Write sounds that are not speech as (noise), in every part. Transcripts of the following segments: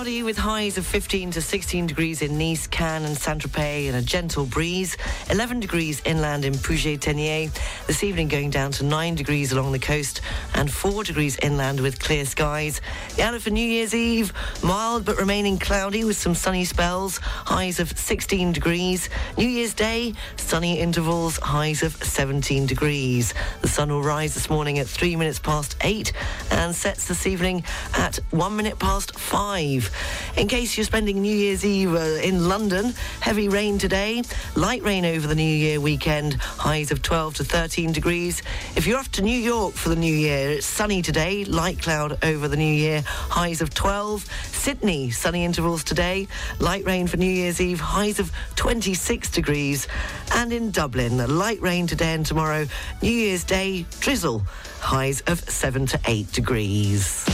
Cloudy with highs of 15 to 16 degrees in Nice, Cannes and Saint-Tropez and a gentle breeze. 11 degrees inland in Puget-Théniers. This evening going down to 9 degrees along the coast and 4 degrees inland with clear skies. The outlook for New Year's Eve, mild but remaining cloudy with some sunny spells. Highs of 16 degrees. New Year's Day, sunny intervals, highs of 17 degrees. The sun will rise this morning at 3 minutes past 8 and sets this evening at 1 minute past 5. In case you're spending New Year's Eve uh, in London, heavy rain today, light rain over the New Year weekend, highs of 12 to 13 degrees. If you're off to New York for the New Year, it's sunny today, light cloud over the New Year, highs of 12. Sydney, sunny intervals today, light rain for New Year's Eve, highs of 26 degrees. And in Dublin, light rain today and tomorrow, New Year's Day, drizzle, highs of 7 to 8 degrees.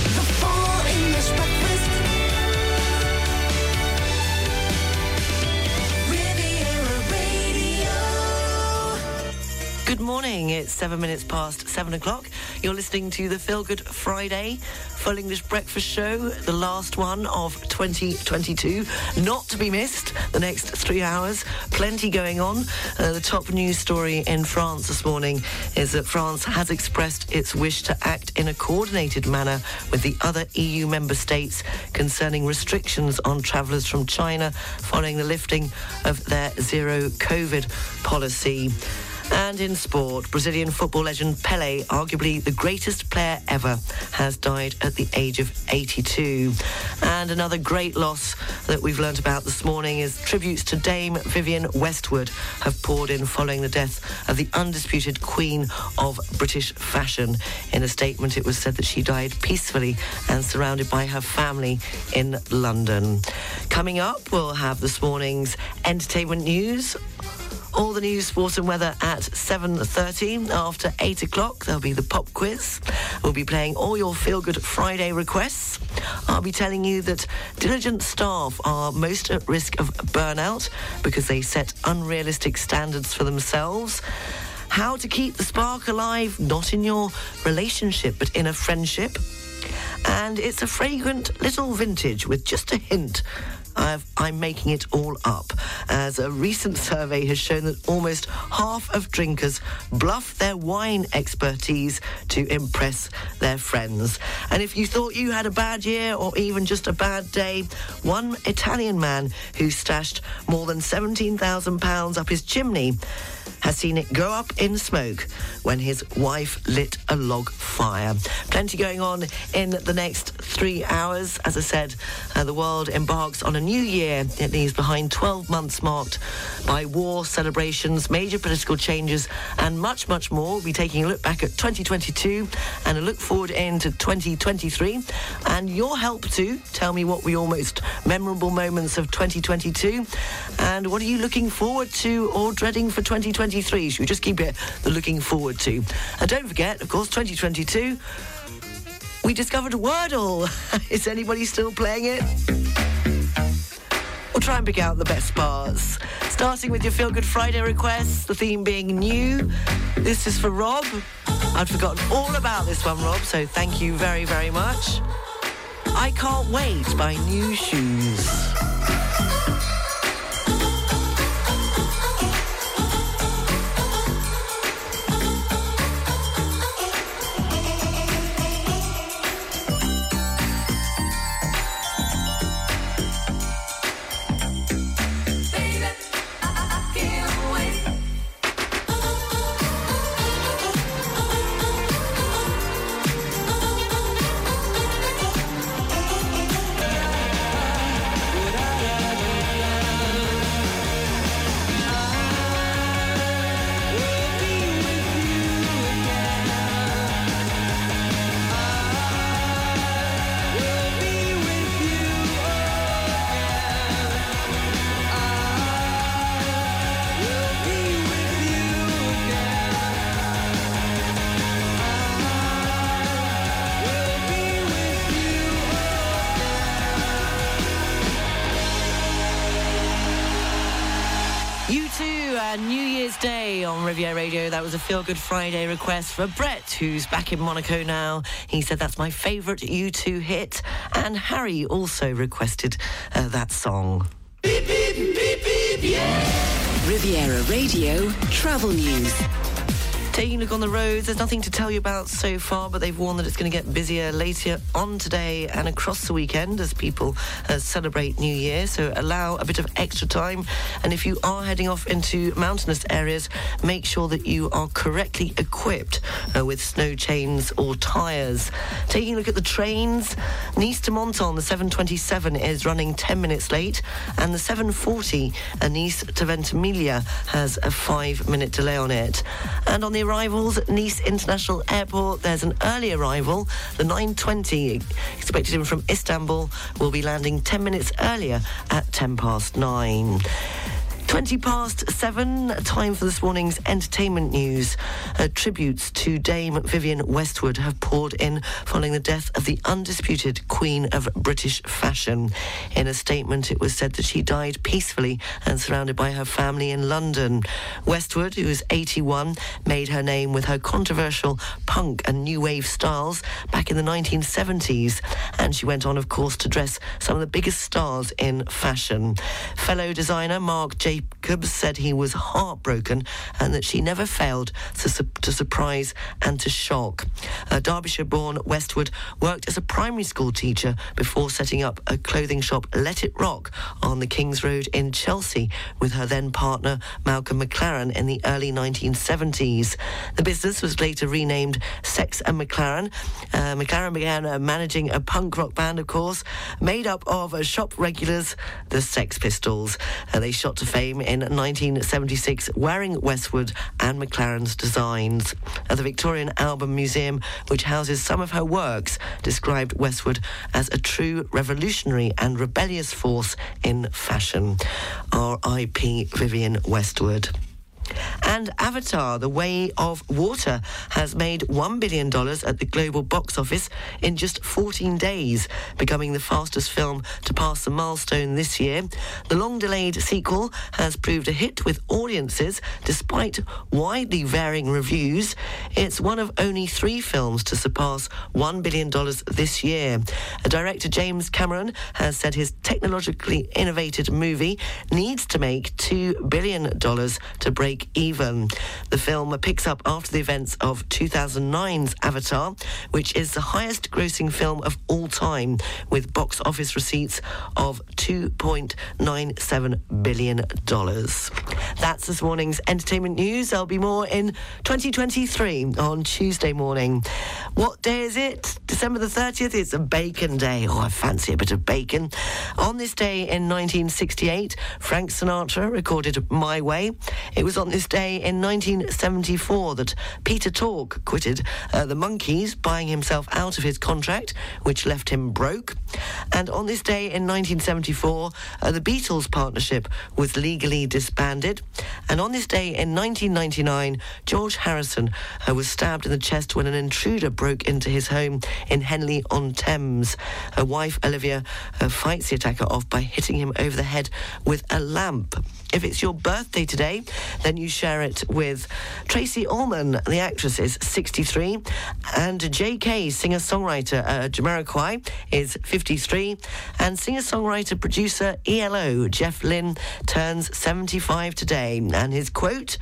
Morning. It's seven minutes past seven o'clock. You're listening to the Feel Good Friday Full English Breakfast Show, the last one of 2022. Not to be missed, the next three hours. Plenty going on. Uh, the top news story in France this morning is that France has expressed its wish to act in a coordinated manner with the other EU member states concerning restrictions on travellers from China following the lifting of their zero COVID policy. And in sport, Brazilian football legend Pele, arguably the greatest player ever, has died at the age of 82. And another great loss that we've learnt about this morning is tributes to Dame Vivienne Westwood have poured in following the death of the undisputed queen of British fashion. In a statement, it was said that she died peacefully and surrounded by her family in London. Coming up, we'll have this morning's entertainment news all the news, sport and weather at 7.30. After 8 o'clock, there'll be the pop quiz. We'll be playing all your feel-good Friday requests. I'll be telling you that diligent staff are most at risk of burnout because they set unrealistic standards for themselves. How to keep the spark alive, not in your relationship, but in a friendship. And it's a fragrant little vintage with just a hint i am making it all up, as a recent survey has shown that almost half of drinkers bluff their wine expertise to impress their friends. And if you thought you had a bad year or even just a bad day, one Italian man who stashed more than £17,000 up his chimney has seen it go up in smoke when his wife lit a log fire. Plenty going on in the next three hours. As I said, uh, the world embarks on a new year. It leaves behind 12 months marked by war, celebrations, major political changes, and much, much more. We'll be taking a look back at 2022 and a look forward into 2023. And your help too. Tell me what were your most memorable moments of 2022 and what are you looking forward to or dreading for 2023? Should we just keep it looking forward to? And don't forget, of course, 2022 we discovered Wordle. (laughs) Is anybody still playing it? We'll try and pick out the best parts. Starting with your Feel Good Friday requests, the theme being new. This is for Rob. I'd forgotten all about this one, Rob, so thank you very, very much. I Can't Wait by Nu Shooz. This day on Riviera Radio. That was a Feel Good Friday request for Brett, who's back in Monaco now. He said that's my favourite U2 hit. And Harry also requested uh, that song. Beep, beep, beep, yeah. Riviera Radio Travel News. Taking a look on the roads, there's nothing to tell you about so far, but they've warned that it's going to get busier later on today and across the weekend as people uh, celebrate New Year. So allow a bit of extra time. And if you are heading off into mountainous areas, make sure that you are correctly equipped uh, with snow chains or tyres. Taking a look at the trains, Nice to Menton, the 727 is running 10 minutes late, and the 740 uh, Nice to Ventimiglia has a five minute delay on it. And on the arrivals at Nice International Airport. There's an early arrival. The 920 expected in from Istanbul will be landing 10 minutes earlier at 10 past 9. 20 past seven, time for this morning's entertainment news. Uh, tributes to Dame Vivienne Westwood have poured in following the death of the undisputed Queen of British fashion. In a statement, it was said that she died peacefully and surrounded by her family in London. Westwood, who is 81, made her name with her controversial punk and new wave styles back in the 1970s. And she went on, of course, to dress some of the biggest stars in fashion. Fellow designer Marc J. Jacobs said he was heartbroken and that she never failed to, su- to surprise and to shock. Uh, Derbyshire-born Westwood worked as a primary school teacher before setting up a clothing shop, Let It Rock, on the King's Road in Chelsea with her then partner Malcolm McLaren in the early 1970s. The business was later renamed Sex and McLaren. Uh, McLaren began uh, managing a punk rock band, of course, made up of uh, shop regulars, the Sex Pistols. Uh, they shot to fame fame in 1976 wearing Westwood and McLaren's designs. At the Victoria and Albert Museum, which houses some of her works, described Westwood as a true revolutionary and rebellious force in fashion. R.I.P. Vivienne Westwood. And Avatar, The Way of Water, has made $1 billion at the global box office in just 14 days, becoming the fastest film to pass the milestone this year. The long delayed sequel has proved a hit with audiences despite widely varying reviews. It's one of only three films to surpass $1 billion this year. director James Cameron has said his technologically innovative movie needs to make $2 billion to break break even. The film picks up after the events of 2009's Avatar, which is the highest grossing film of all time, with box office receipts of $2.97 billion. That's this morning's entertainment news. There'll be more in 2023 on Tuesday morning. What day is it? December the 30th. It's a bacon day. Oh, I fancy a bit of bacon. On this day in 1968, Frank Sinatra recorded My Way. It was on on this day in 1974 that Peter Tork quitted uh, the Monkees, buying himself out of his contract, which left him broke. And on this day in 1974, uh, the Beatles partnership was legally disbanded. And on this day in 1999, George Harrison uh, was stabbed in the chest when an intruder broke into his home in Henley on Thames. Her wife, Olivia, uh, fights the attacker off by hitting him over the head with a lamp. If it's your birthday today, then you share it with Tracey Ullman, the actress, is 63, and J.K., singer-songwriter uh, Jamiroquai, is 53, and singer-songwriter producer ELO Jeff Lynne turns 75 today, and his quote,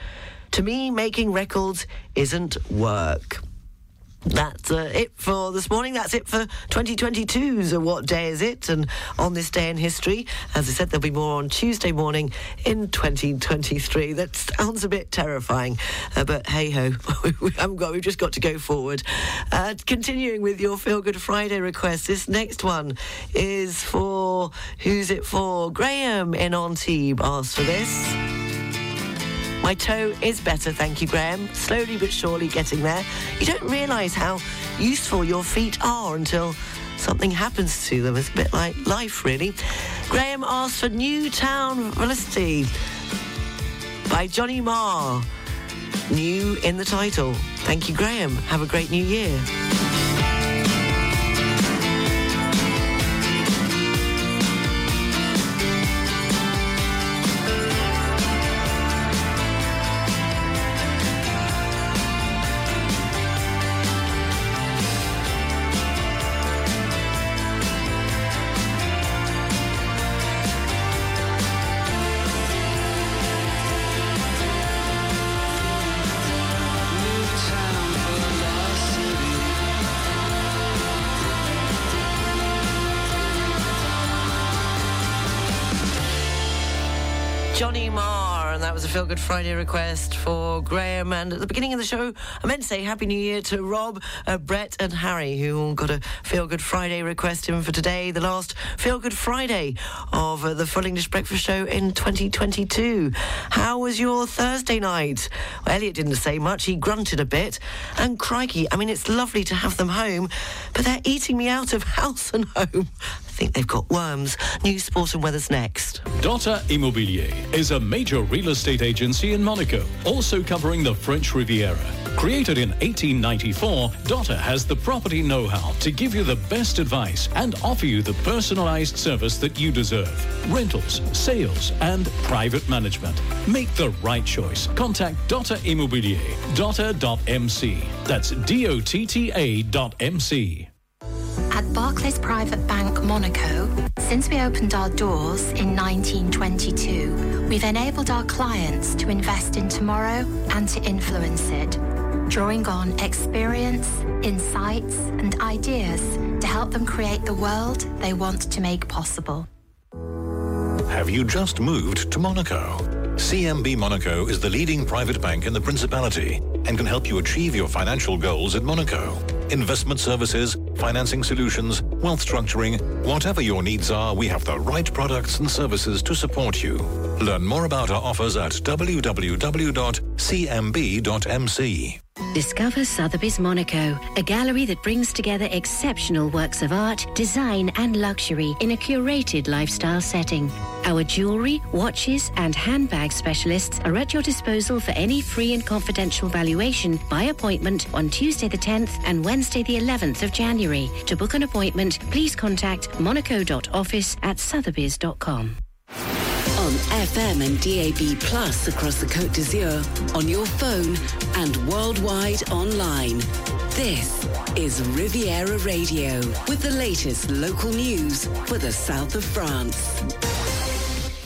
"To me, making records isn't work." That's uh, it for this morning. That's it for 2022. So, what day is it? And on this day in history, as I said, there'll be more on Tuesday morning in 2023. That sounds a bit terrifying, uh, but hey ho, (laughs) we haven't got. We've just got to go forward. Uh, continuing with your Feel Good Friday request, this next one is for who's it for? Graham in Antibes asked for this. My toe is better, thank you, Graham. Slowly but surely getting there. You don't realise how useful your feet are until something happens to them. It's a bit like life, really. Graham asked for New Town Velocity by Johnny Marr. New in the title. Thank you, Graham. Have a great new year. Feel Good Friday request for Graham. And at the beginning of the show, I meant to say Happy New Year to Rob, uh, Brett, and Harry, who all got a Feel Good Friday request in for today, the last Feel Good Friday of uh, the Full English Breakfast Show in 2022. How was your Thursday night? Well, Elliot didn't say much, he grunted a bit. And crikey, I mean, it's lovely to have them home, but they're eating me out of (laughs) house and home. Think they've got worms. News, sport, and weather's next. Dotta Immobilier is a major real estate agency in Monaco, also covering the French Riviera. Created in 1894, Dotta has the property know-how to give you the best advice and offer you the personalized service that you deserve. Rentals, sales, and private management. Make the right choice. Contact Dotta Immobilier. Dotta.mc. That's D-O-T-T-A dot M-C. At Barclays Private Bank Monaco, since we opened our doors in 1922, we've enabled our clients to invest in tomorrow and to influence it, drawing on experience, insights, and ideas to help them create the world they want to make possible. Have you just moved to Monaco? CMB Monaco is the leading private bank in the Principality and can help you achieve your financial goals in Monaco. Investment services, financing solutions, wealth structuring, whatever your needs are, we have the right products and services to support you. Learn more about our offers at www.cmb.mc. Discover Sotheby's Monaco, a gallery that brings together exceptional works of art, design, and luxury in a curated lifestyle setting. Our jewellery, watches, and handbag specialists are at your disposal for any free and confidential valuation by appointment on Tuesday the 10th and Wednesday the 11th of January. To book an appointment, please contact monaco.office at sotheby's.com on FM and DAB Plus across the Côte d'Azur, on your phone and worldwide online. This is Riviera Radio with the latest local news for the south of France.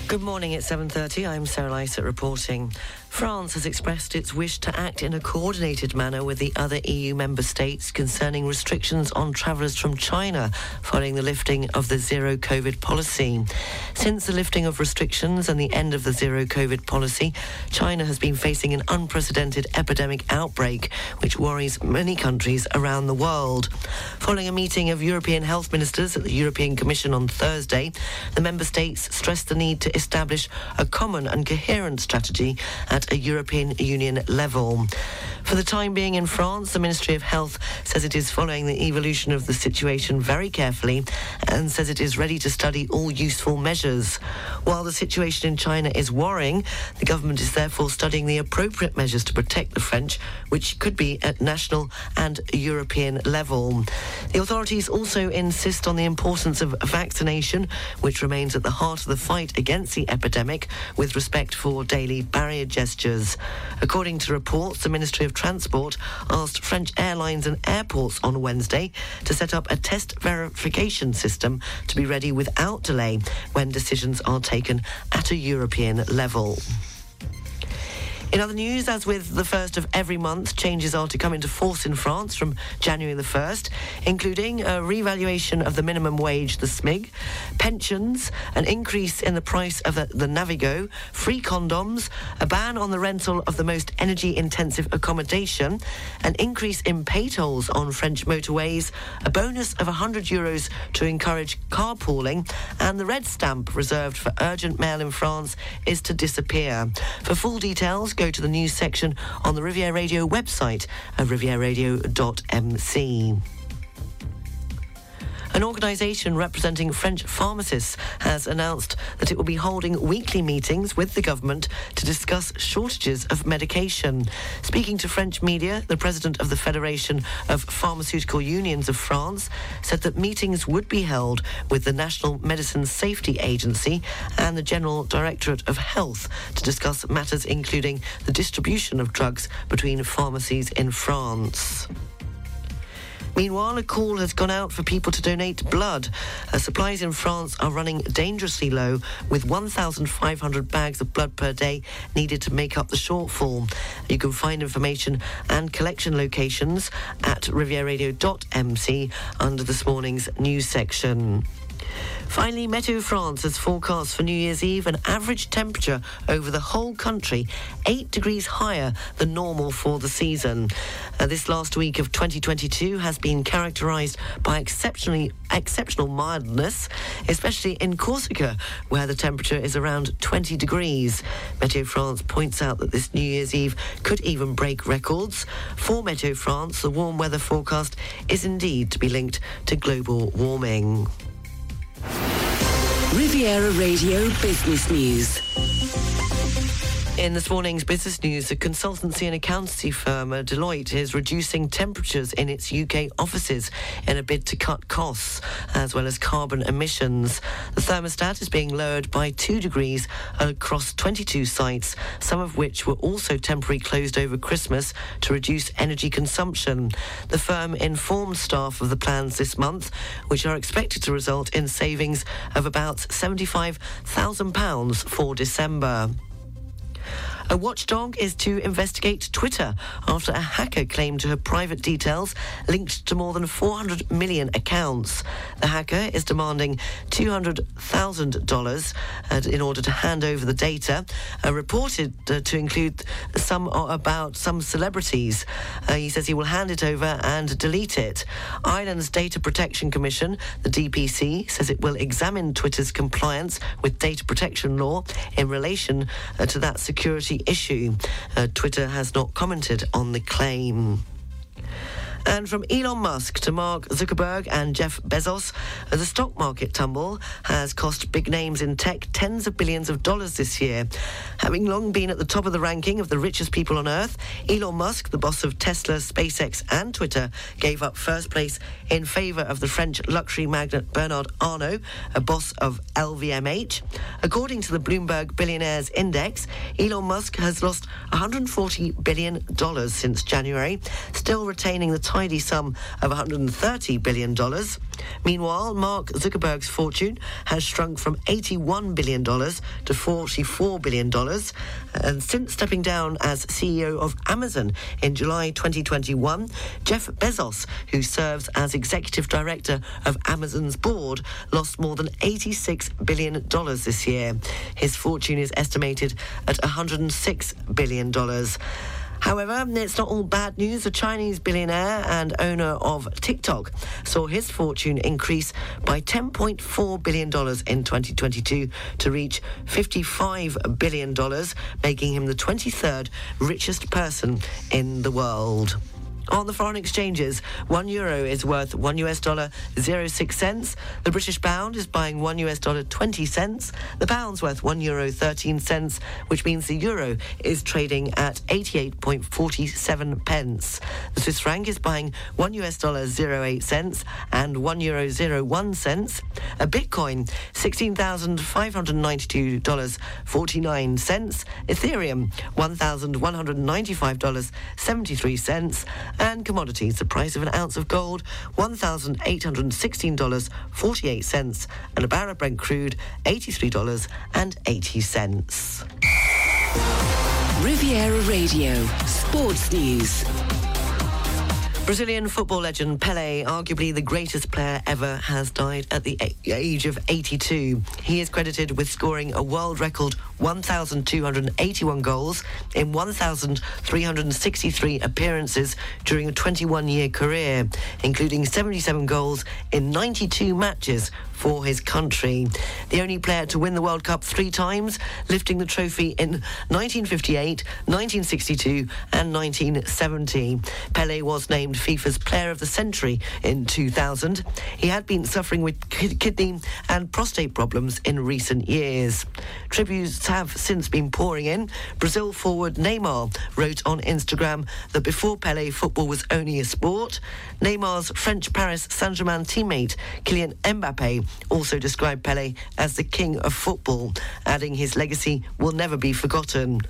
Good morning, it's 7.30. I'm Sarah Lysett reporting. France has expressed its wish to act in a coordinated manner with the other EU member states concerning restrictions on travellers from China following the lifting of the zero COVID policy. Since the lifting of restrictions and the end of the zero COVID policy, China has been facing an unprecedented epidemic outbreak, which worries many countries around the world. Following a meeting of European health ministers at the European Commission on Thursday, the member states stressed the need to establish a common and coherent strategy at a European Union level. For the time being in France, the Ministry of Health says it is following the evolution of the situation very carefully and says it is ready to study all useful measures. While the situation in China is worrying, the government is therefore studying the appropriate measures to protect the French, which could be at national and European level. The authorities also insist on the importance of vaccination, which remains at the heart of the fight against the epidemic, with respect for daily barrier gestures. According to reports, the Ministry of Transport asked French airlines and airports on Wednesday to set up a test verification system to be ready without delay when decisions are taken at a European level. In other news, as with the first of every month, changes are to come into force in France from January the 1st, including a revaluation of the minimum wage, the SMIG, pensions, an increase in the price of the, the Navigo, free condoms, a ban on the rental of the most energy intensive accommodation, an increase in pay tolls on French motorways, a bonus of 100 euros to encourage carpooling, and the red stamp reserved for urgent mail in France is to disappear. For full details, go to the news section on the Riviera Radio website at rivieradio.mc. An organisation representing French pharmacists has announced that it will be holding weekly meetings with the government to discuss shortages of medication. Speaking to French media, the president of the Federation of Pharmaceutical Unions of France said that meetings would be held with the National Medicine Safety Agency and the General Directorate of Health to discuss matters including the distribution of drugs between pharmacies in France. Meanwhile, a call has gone out for people to donate blood. Uh, supplies in France are running dangerously low, with 1,500 bags of blood per day needed to make up the shortfall. You can find information and collection locations at rivieradio.mc under this morning's news section. Finally, Meteo France has forecast for New Year's Eve an average temperature over the whole country 8 degrees higher than normal for the season. Uh, this last week of 2022 has been characterised by exceptionally exceptional mildness, especially in Corsica, where the temperature is around 20 degrees. Meteo France points out that this New Year's Eve could even break records. For Meteo France, the warm weather forecast is indeed to be linked to global warming. Riviera Radio Business News. In this morning's business news, a consultancy and accountancy firm, uh, Deloitte, is reducing temperatures in its UK offices in a bid to cut costs as well as carbon emissions. The thermostat is being lowered by two degrees across 22 sites, some of which were also temporarily closed over Christmas to reduce energy consumption. The firm informed staff of the plans this month, which are expected to result in savings of about £75,000 for December. A watchdog is to investigate Twitter after a hacker claimed to have private details linked to more than 400 million accounts. The hacker is demanding $200,000 uh, in order to hand over the data, uh, reported uh, to include some uh, about some celebrities. Uh, he says he will hand it over and delete it. Ireland's Data Protection Commission, the DPC, says it will examine Twitter's compliance with data protection law in relation uh, to that security issue. Uh, Twitter has not commented on the claim. And from Elon Musk to Mark Zuckerberg and Jeff Bezos, the stock market tumble has cost big names in tech tens of billions of dollars this year. Having long been at the top of the ranking of the richest people on earth, Elon Musk, the boss of Tesla, SpaceX, and Twitter, gave up first place in favor of the French luxury magnate Bernard Arnault, a boss of LVMH. According to the Bloomberg Billionaires Index, Elon Musk has lost $140 billion since January, still retaining the tidy sum of $130 billion. Meanwhile, Mark Zuckerberg's fortune has shrunk from $81 billion to $44 billion. And since stepping down as CEO of Amazon in July 2021, Jeff Bezos, who serves as executive director of Amazon's board, lost more than $86 billion this year. His fortune is estimated at $106 billion. However, it's not all bad news. A Chinese billionaire and owner of TikTok saw his fortune increase by $10.4 billion in 2022 to reach $55 billion, making him the 23rd richest person in the world. On the foreign exchanges, one euro is worth one US dollar zero six cents. The British pound is buying one US dollar 20 cents. The pound's worth one euro 13 cents, which means the euro is trading at 88.47 pence. The Swiss franc is buying one US dollar zero eight cents and one euro 01 cents. A Bitcoin, $16,592.49. Ethereum, $1,195.73 and commodities. The price of an ounce of gold, $1,816.48, and a barrel of Brent crude, $83.80. Riviera Radio, Sports News. Brazilian football legend Pele, arguably the greatest player ever, has died at the age of 82. He is credited with scoring a world record 1,281 goals in 1,363 appearances during a 21 year career, including 77 goals in 92 matches for his country. The only player to win the World Cup three times, lifting the trophy in 1958, 1962, and 1970. Pele was named FIFA's Player of the Century in 2000. He had been suffering with kidney and prostate problems in recent years. Tributes have since been pouring in. Brazil forward Neymar wrote on Instagram that before Pele, football was only a sport. Neymar's French Paris Saint Germain teammate, Kylian Mbappe, also described Pele as the king of football, adding his legacy will never be forgotten.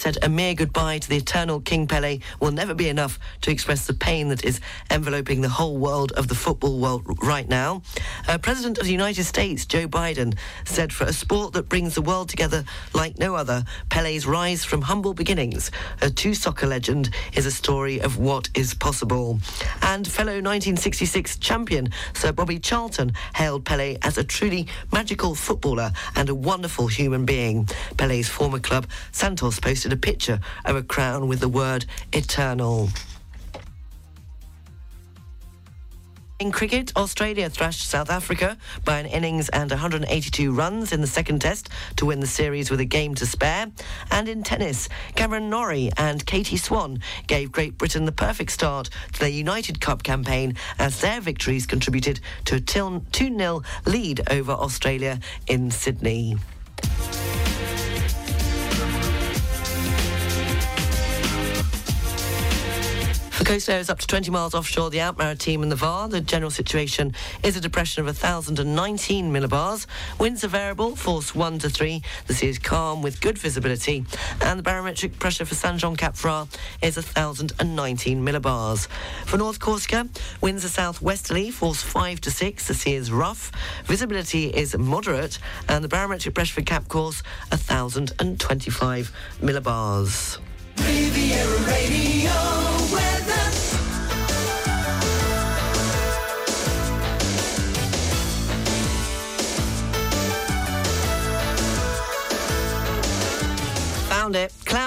Said a mere goodbye to the eternal King Pele will never be enough to express the pain that is enveloping the whole world of the football world right now. Uh, President of the United States, Joe Biden, said for a sport that brings the world together like no other, Pele's rise from humble beginnings a two soccer legend is a story of what is possible. And fellow 1966 champion Sir Bobby Charlton hailed Pele as a truly magical footballer and a wonderful human being. Pele's former club, Santos, posted a picture of a crown with the word eternal. In cricket, Australia thrashed South Africa by an innings and 182 runs in the second test to win the series with a game to spare. And in tennis, Cameron Norrie and Katie Swan gave Great Britain the perfect start to their United Cup campaign as their victories contributed to a 2 0 lead over Australia in Sydney. The coast area is up to 20 miles offshore the Alpes-Maritimes and the VAR. The general situation is a depression of 1,019 millibars. Winds are variable, force 1 to 3. The sea is calm with good visibility. And the barometric pressure for Saint Jean Cap Ferrat is 1,019 millibars. For North Corsica, winds are southwesterly, force 5 to 6. The sea is rough. Visibility is moderate. And the barometric pressure for Cap Corse, 1,025 millibars. Riviera Radio weather.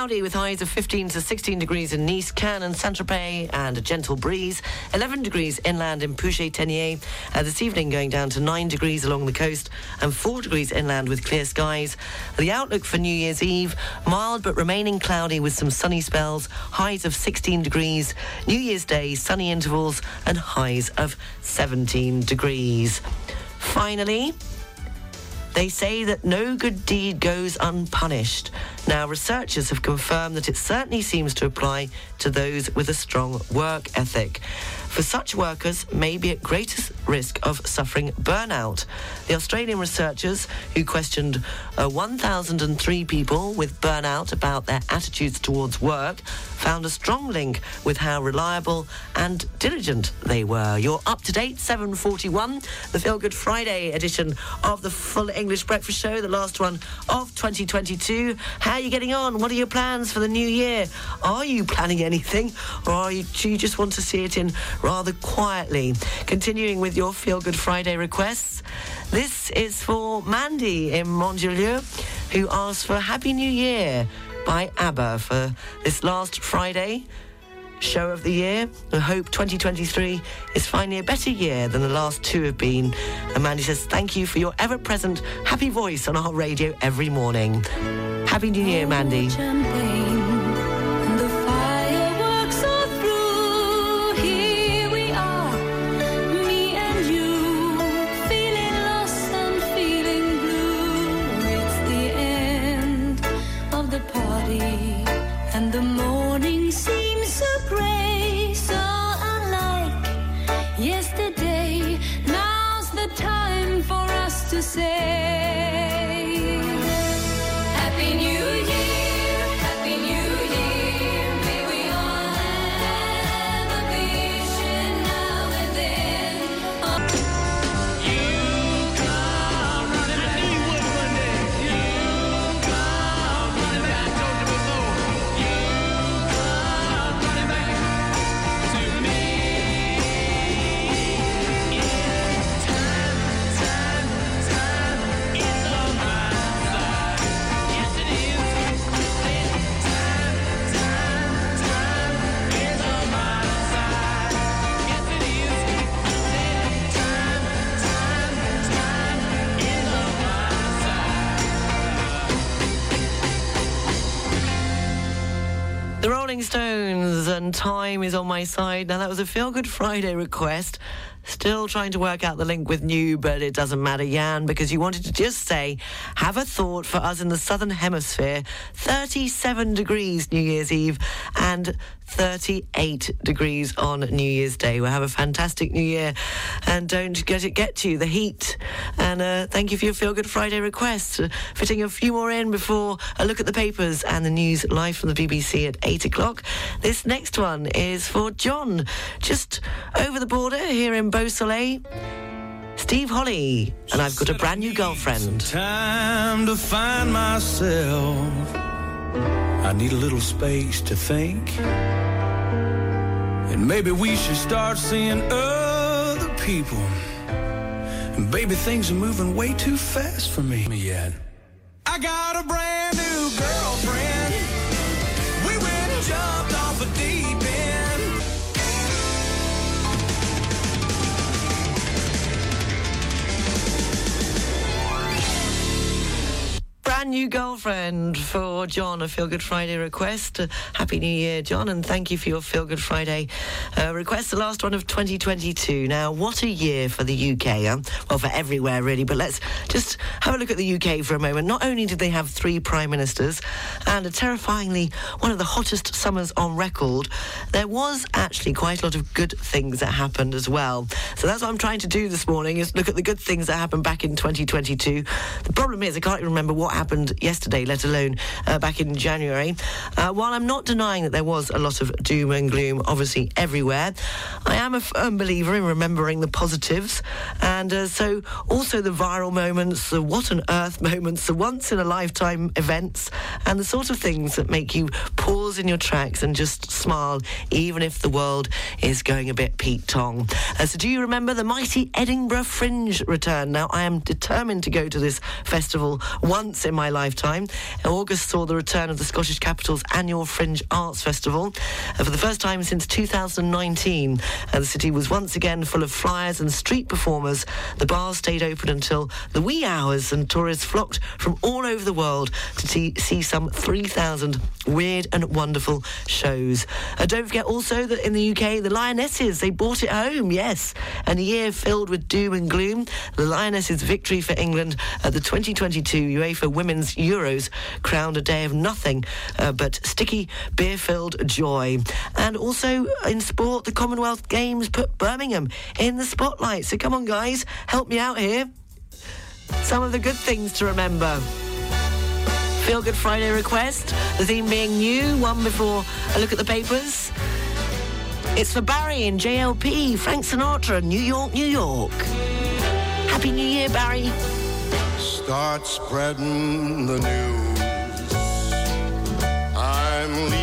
Cloudy with highs of 15 to 16 degrees in Nice, Cannes and Saint-Tropez and a gentle breeze. 11 degrees inland in Puget-Théniers. Uh, this evening going down to 9 degrees along the coast and 4 degrees inland with clear skies. The outlook for New Year's Eve, mild but remaining cloudy with some sunny spells. Highs of 16 degrees. New Year's Day, sunny intervals and highs of 17 degrees. Finally, they say that no good deed goes unpunished. Now, researchers have confirmed that it certainly seems to apply to those with a strong work ethic. For such workers may be at greatest risk of suffering burnout. The Australian researchers, who questioned uh, 1,003 people with burnout about their attitudes towards work, found a strong link with how reliable and diligent they were. You're up to date, 741, the Feel Good Friday edition of the Full English Breakfast Show, the last one of 2022. How are you getting on? What are your plans for the new year? Are you planning anything, or are you, do you just want to see it in rather quietly. Continuing with your Feel Good Friday requests, this is for Mandy in Montjelieu, who asked for Happy New Year by ABBA for this last Friday show of the year. I hope 2023 is finally a better year than the last two have been. And Mandy says, thank you for your ever present happy voice on our radio every morning. Happy New Year, Mandy. And Time is on my side. Now, that was a Feel Good Friday request. Still trying to work out the link with new, but it doesn't matter, Jan, because you wanted to just say, have a thought for us in the southern hemisphere. 37 degrees New Year's Eve and 38 degrees on New Year's Day. We'll have a fantastic New Year and don't get it get to you, the heat. And uh, thank you for your Feel Good Friday requests. Uh, fitting a few more in before a look at the papers and the news live from the BBC at 8 o'clock. This next one is for John, just over the border here in Beausoleil. Steve Holy, and I've got a brand new girlfriend. Time to find myself. I need a little space to think. And maybe we should start seeing other people. And baby, things are moving way too fast for me yet. I got a brand new girlfriend. We went and jumped brand new girlfriend for John, a Feel Good Friday request. Happy New Year, John, and thank you for your Feel Good Friday uh, request, the last one of 2022. Now, what a year for the UK, huh? well, for everywhere really, but let's just have a look at the UK for a moment. Not only did they have three prime ministers and a terrifyingly one of the hottest summers on record, there was actually quite a lot of good things that happened as well. So that's what I'm trying to do this morning is look at the good things that happened back in 2022. The problem is I can't even remember what happened yesterday, let alone uh, back in January. Uh, while I'm not denying that there was a lot of doom and gloom, obviously everywhere, I am a firm believer in remembering the positives, and uh, so also the viral moments, the what on earth (laughs) moments, the once in a lifetime events, and the sort of things that make you pause in your tracks and just smile, even if the world is going a bit Pete Tong. Uh, so, do you remember the mighty Edinburgh Fringe return? Now, I am determined to go to this festival once in my lifetime. August saw the return of the Scottish capital's annual Fringe Arts Festival. For the first time since 2019, uh, the city was once again full of flyers and street performers. The bars stayed open until the wee hours, and tourists flocked from all over the world to see, see some 3,000 weird and wonderful shows. Uh, don't forget also that in the UK, the Lionesses, they brought it home, yes. And a year filled with doom and gloom. The Lionesses' victory for England at the 2022 UEFA Women's Euros crowned a day of nothing uh, but sticky, beer-filled joy. And also in sport, the Commonwealth Games put Birmingham in the spotlight. So come on, guys, help me out here. Some of the good things to remember. Feel Good Friday request. The theme being new, one before I look at the papers. It's for Barry and JLP, Frank Sinatra, New York, New York. Happy New Year, Barry. Start spreading the news. I'm leaving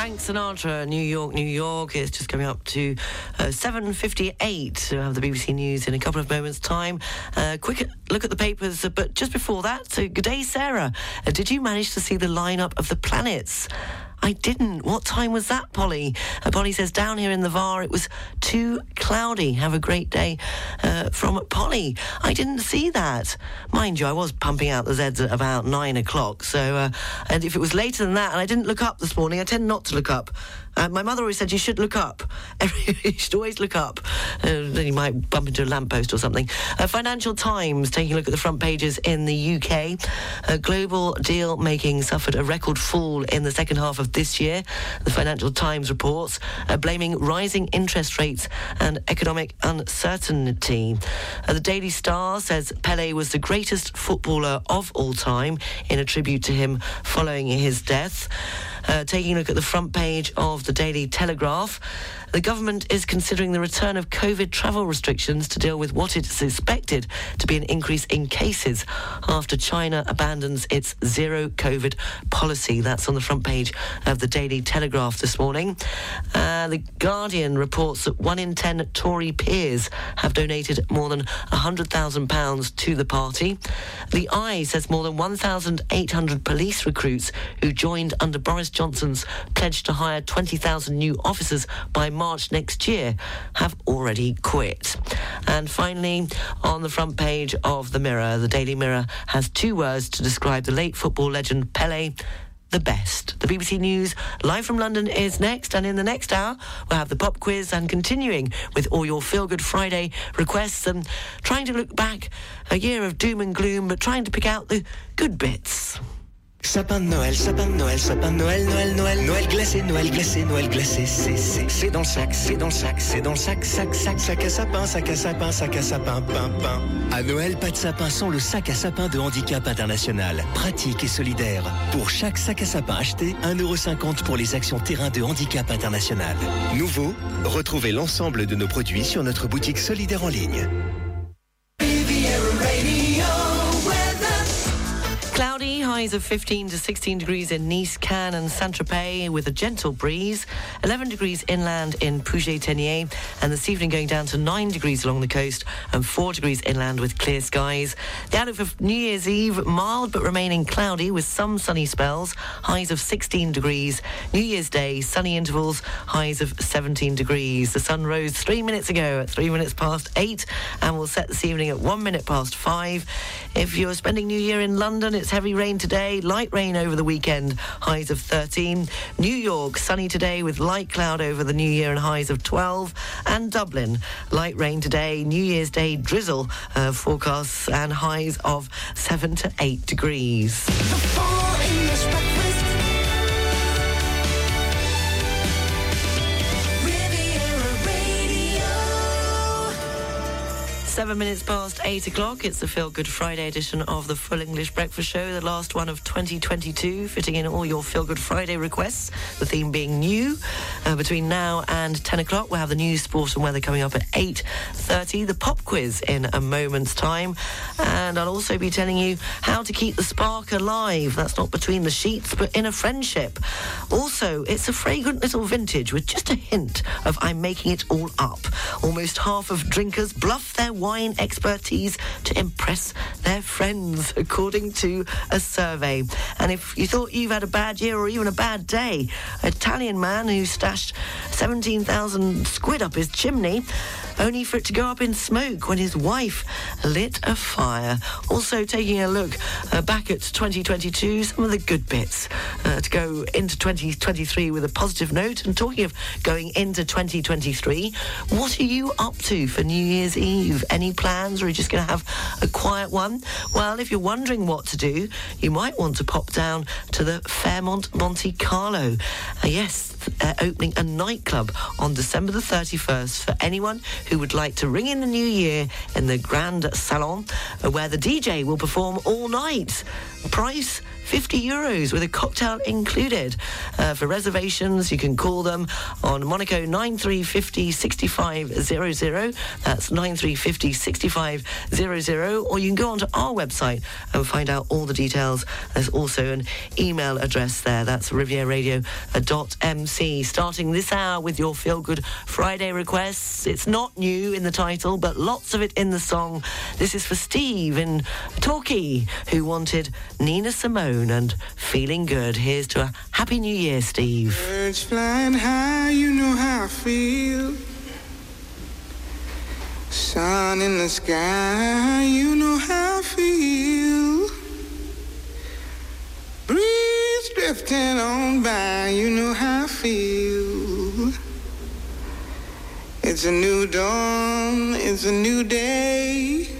Frank Sinatra, New York, New York. It's just coming up to uh, 7.58. We'll have the BBC News in a couple of moments' time. Uh, quick look at the papers, but just before that, so good day, Sarah. Uh, did you manage to see the lineup of the planets? I didn't. What time was that, Polly? Uh, Polly says, down here in the VAR, it was too cloudy. Have a great day uh, from Polly. I didn't see that. Mind you, I was pumping out the Zeds at about nine o'clock. So, uh, and if it was later than that, and I didn't look up this morning, I tend not to look up. Uh, my mother always said you should look up. (laughs) you should always look up. Uh, then you might bump into a lamppost or something. Uh, Financial Times taking a look at the front pages in the UK. Uh, global deal making suffered a record fall in the second half of this year. The Financial Times reports, uh, blaming rising interest rates and economic uncertainty. Uh, the Daily Star says Pele was the greatest footballer of all time in a tribute to him following his death. Uh, taking a look at the front page of the Daily Telegraph, the government is considering the return of COVID travel restrictions to deal with what is expected to be an increase in cases after China abandons its zero COVID policy. That's on the front page of the Daily Telegraph this morning. Uh, the Guardian reports that one in ten Tory peers have donated more than £100,000 to the party. The Eye says more than 1,800 police recruits who joined under Boris Johnson's pledge to hire 20,000 new officers by March next year have already quit. And finally, on the front page of the Mirror, the Daily Mirror has two words to describe the late football legend Pele the best. The BBC News live from London is next, and in the next hour, we'll have the pop quiz and continuing with all your Feel Good Friday requests and trying to look back a year of doom and gloom, but trying to pick out the good bits. Sapin de Noël, sapin de Noël, sapin de Noël, Noël, Noël, Noël glacé, Noël glacé, Noël glacé, c'est, c'est, c'est dans le sac, c'est dans le sac, c'est dans le sac, sac, sac, sac à sapin, sac à sapin, sac à sapin, pain, pain. À Noël, pas de sapin sans le sac à sapin de Handicap International. Pratique et solidaire. Pour chaque sac à sapin acheté, 1,50€ pour les actions terrain de Handicap International. Nouveau, retrouvez l'ensemble de nos produits sur notre boutique solidaire en ligne. Cloudy, highs of 15 to 16 degrees in Nice, Cannes and Saint-Tropez with a gentle breeze. 11 degrees inland in Puget-Théniers, and this evening going down to 9 degrees along the coast and 4 degrees inland with clear skies. The outlook for New Year's Eve, mild but remaining cloudy with some sunny spells. Highs of 16 degrees. New Year's Day, sunny intervals, highs of 17 degrees. The sun rose three minutes ago at three minutes past eight and will set this evening at one minute past five. If you're spending New Year in London, it's heavy rain today, light rain over the weekend, highs of 13. New York, sunny today with light cloud over the New Year and highs of 12. And Dublin, light rain today, New Year's Day drizzle uh, forecasts and highs of 7 to 8 degrees. Seven minutes past eight o'clock. It's the Feel Good Friday edition of the Full English Breakfast Show, the last one of 2022, fitting in all your Feel Good Friday requests. The theme being new. Uh, between now and 10 o'clock, we'll have the news, sport, and weather coming up at 8:30. The pop quiz in a moment's time, and I'll also be telling you how to keep the spark alive. That's not between the sheets, but in a friendship. Also, it's a fragrant little vintage with just a hint of I'm making it all up. Almost half of drinkers bluff their wine expertise to impress their friends, according to a survey. And if you thought you've had a bad year or even a bad day, an Italian man who stashed 17,000 squid up his chimney, only for it to go up in smoke when his wife lit a fire. Also, taking a look uh, back at 2022, some of the good bits uh, to go into 2023 with a positive note. And talking of going into 2023, what are you up to for New Year's Eve? Any plans, or are you just going to have a quiet one? Well, if you're wondering what to do, you might want to pop down to the Fairmont Monte Carlo. Uh, yes, uh, opening a nightclub on December the 31st for anyone who would like to ring in the new year in the Grand Salon, uh, where the DJ will perform all night. Price 50 euros with a cocktail included. Uh, for reservations, you can call them on Monaco 9350 6500. That's 9350 6500. Or you can go onto our website and find out all the details. There's also an email address there. That's rivieradio.mc. Starting this hour with your Feel Good Friday requests. It's not new in the title, but lots of it in the song. This is for Steve in Torquay, who wanted Nina Simone and Feeling Good. Here's to a Happy New Year, Steve. Birds flying high, you know how I feel. Sun in the sky, you know how I feel. Breeze drifting on by, you know how I feel. It's a new dawn, it's a new day.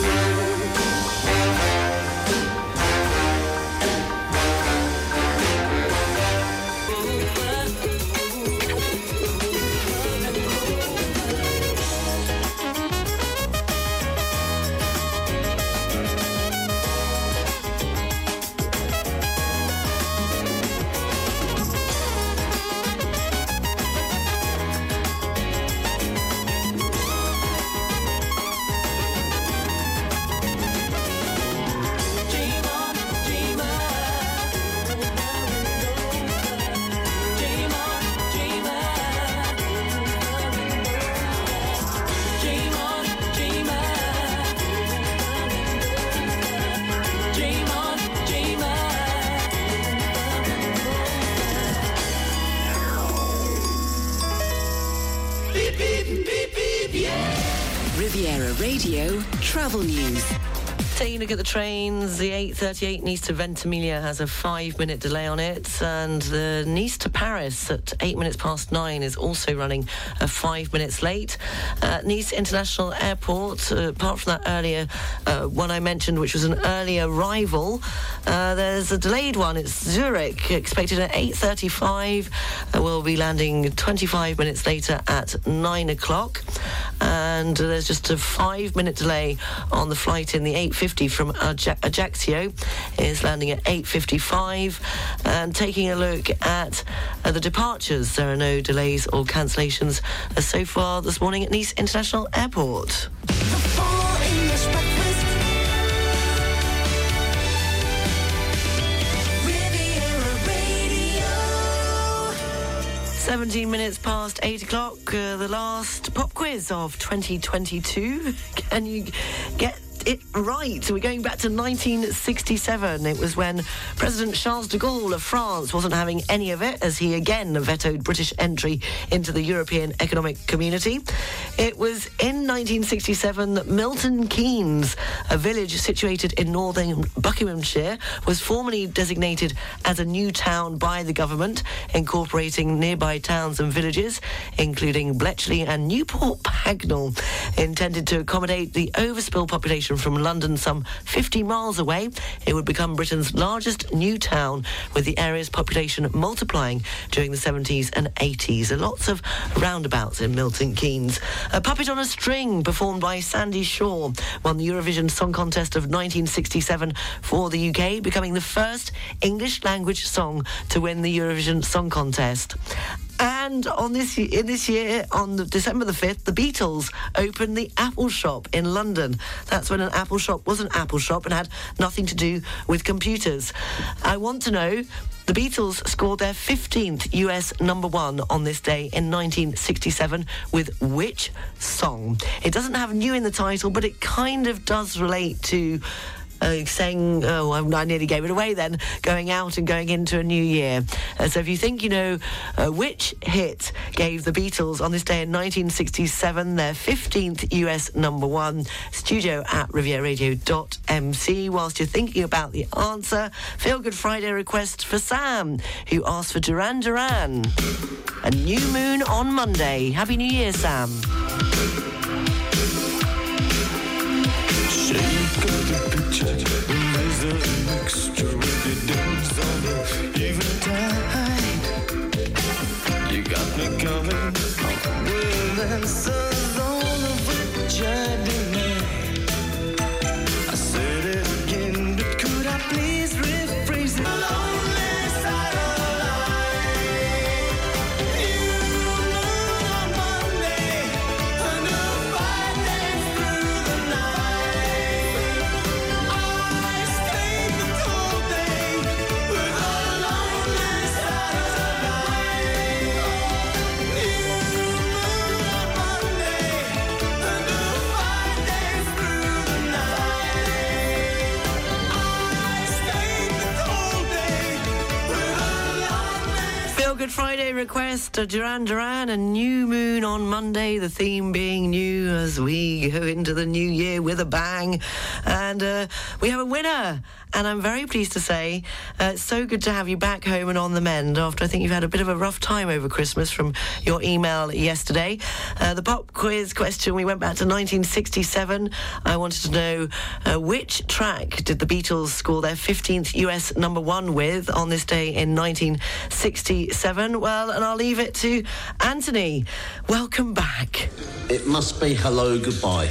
Radio Travel News. Taking a look at the trains, the 838 Nice to Ventimiglia has a five-minute delay on it, and the Nice to Paris at eight minutes past nine is also running five minutes late. Uh, nice International Airport, uh, apart from that earlier uh, one I mentioned, which was an early arrival, uh, there's a delayed one. It's Zurich, expected at 8.35. Uh, we'll be landing 25 minutes later at nine o'clock. And there's just a five-minute delay on the flight in the 850 from Aj- Ajaccio is landing at 8.55 and taking a look at uh, the departures there are no delays or cancellations uh, so far this morning at Nice International Airport. 17 minutes past 8 o'clock, uh, the last pop quiz of 2022. (laughs) Can you get it right. We're going back to 1967. It was when President Charles de Gaulle of France wasn't having any of it as he again vetoed British entry into the European Economic Community. It was in 1967 that Milton Keynes, a village situated in northern Buckinghamshire, was formally designated as a new town by the government, incorporating nearby towns and villages, including Bletchley and Newport Pagnell, intended to accommodate the overspill population from London some 50 miles away. It would become Britain's largest new town, with the area's population multiplying during the 70s and 80s. Lots of roundabouts in Milton Keynes. A Puppet on a String, performed by Sandie Shaw, won the Eurovision Song Contest of 1967 for the UK, becoming the first English language song to win the Eurovision Song Contest. And on this in this year, on the, December the fifth, the Beatles opened the Apple Shop in London. That's when an Apple Shop was an Apple Shop and had nothing to do with computers. I want to know. The Beatles scored their 15th US number one on this day in 1967 with which song? It doesn't have new in the title, but it kind of does relate to uh, saying, oh, I'm, I nearly gave it away then, going out and going into a new year. Uh, so if you think you know uh, which hit gave the Beatles on this day in 1967 their 15th US number one, studio at rivieradio.mc. Whilst you're thinking about the answer, Feel Good Friday request for Sam, who asked for Duran Duran. A new moon on Monday. Happy New Year, Sam. Coming. With answers all which I Friday request, uh, Duran Duran, a new moon on Monday, the theme being new as we go into the new year with a bang. And uh, we have a winner. And I'm very pleased to say uh, it's so good to have you back home and on the mend after I think you've had a bit of a rough time over Christmas from your email yesterday. Uh, the pop quiz question, we went back to 1967. I wanted to know uh, which track did the Beatles score their 15th US number one with on this day in 1967? Well, and I'll leave it to Anthony. Welcome back. It must be hello, goodbye.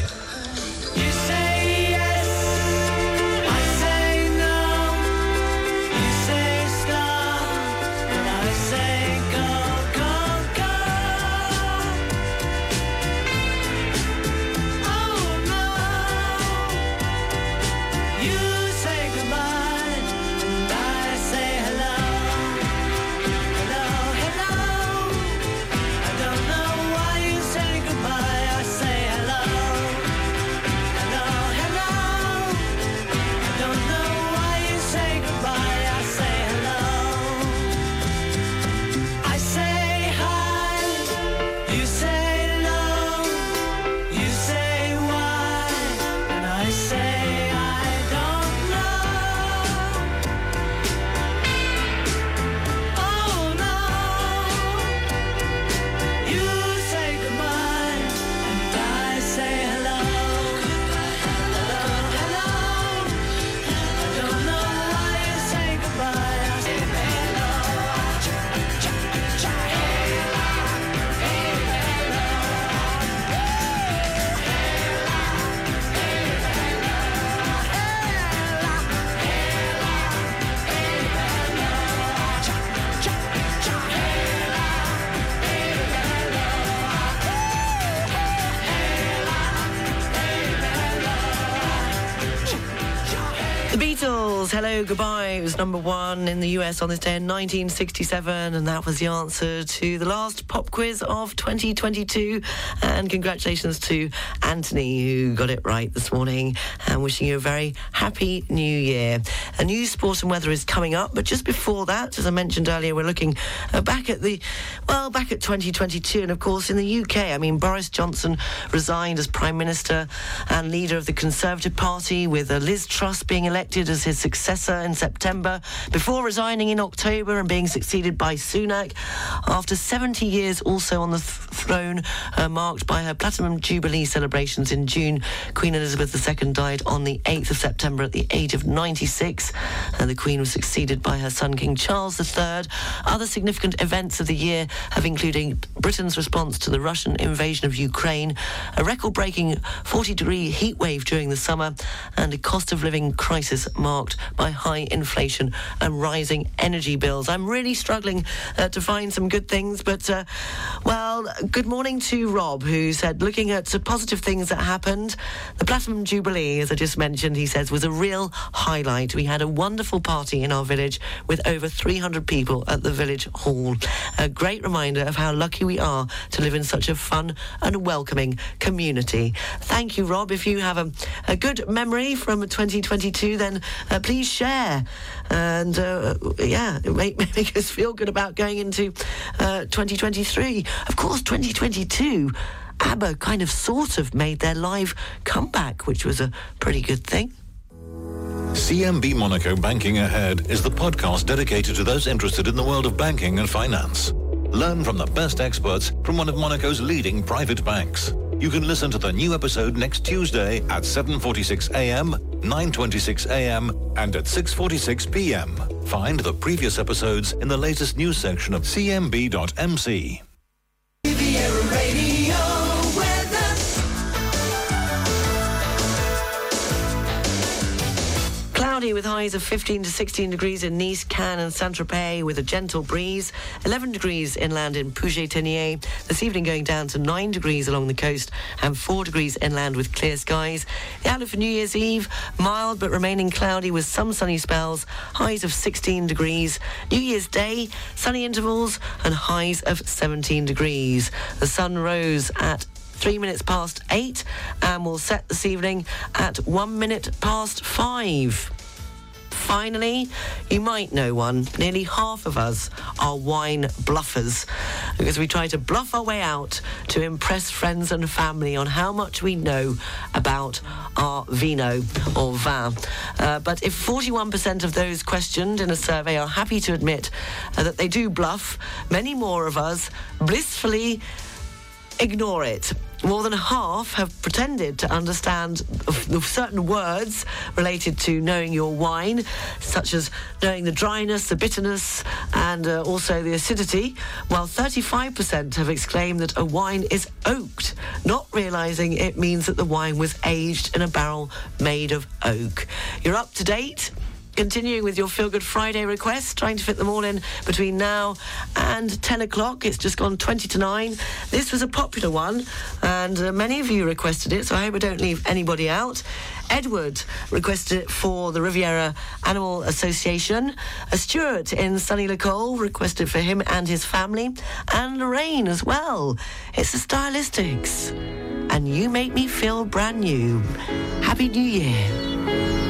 Goodbye. It was number one in the US on this day in 1967, and that was the answer to the last pop quiz of 2022. And congratulations to Anthony, who got it right this morning, and wishing you a very happy new year. A new sport and weather is coming up, but just before that, as I mentioned earlier, we're looking uh, back at the, well, back at 2022, and of course in the UK. I mean, Boris Johnson resigned as Prime Minister and leader of the Conservative Party, with Liz Truss being elected as his successor in September, before resigning in October and being succeeded by Sunak. After 70 years also on the th- throne, uh, marked by her Platinum Jubilee celebrations in June, Queen Elizabeth II died on the 8th of September at the age of 96. And the Queen was succeeded by her son King Charles III. Other significant events of the year have included Britain's response to the Russian invasion of Ukraine, a record-breaking 40-degree heat wave during the summer, and a cost of living crisis marked by high inflation and rising energy bills. I'm really struggling uh, to find some good things, but uh, well, good morning to Rob, who said, looking at positive things that happened, the Platinum Jubilee, as I just mentioned, he says, was a real highlight. We had a wonderful party in our village with over 300 people at the village hall. A great reminder of how lucky we are to live in such a fun and welcoming community. Thank you, Rob. If you have a, a good memory from 2022, then uh, please share. And uh, yeah, make, (laughs) make us feel good about going into uh, 2023. Of course, 2022. ABBA kind of sort of made their live comeback, which was a pretty good thing. CMB Monaco Banking Ahead is the podcast dedicated to those interested in the world of banking and finance. Learn from the best experts from one of Monaco's leading private banks. You can listen to the new episode next Tuesday at 7:46 a.m., 9:26 a.m., and at 6:46 p.m. Find the previous episodes in the latest news section of cmb.mc. Radio with highs of 15 to 16 degrees in Nice, Cannes and Saint-Tropez with a gentle breeze. 11 degrees inland in Puget-Théniers. This evening going down to 9 degrees along the coast and 4 degrees inland with clear skies. The outlook for New Year's Eve, mild but remaining cloudy with some sunny spells. Highs of 16 degrees. New Year's Day, sunny intervals and highs of 17 degrees. The sun rose at three minutes past eight and will set this evening at one minute past five. Finally, you might know one. Nearly half of us are wine bluffers because we try to bluff our way out to impress friends and family on how much we know about our vino or vin. Uh, but if 41% of those questioned in a survey are happy to admit uh, that they do bluff, many more of us blissfully ignore it. More than half have pretended to understand certain words related to knowing your wine, such as knowing the dryness, the bitterness, and uh, also the acidity, while 35% have exclaimed that a wine is oaked, not realizing it means that the wine was aged in a barrel made of oak. You're up to date. Continuing with your Feel Good Friday requests, trying to fit them all in between now and 10 o'clock. It's just gone 20 to 9. This was a popular one, and uh, many of you requested it, so I hope I don't leave anybody out. Edward requested it for the Riviera Animal Association. A Stuart in Sunny Lacole requested for him and his family, and Lorraine as well. It's the Stylistics. And you make me feel brand new. Happy New Year.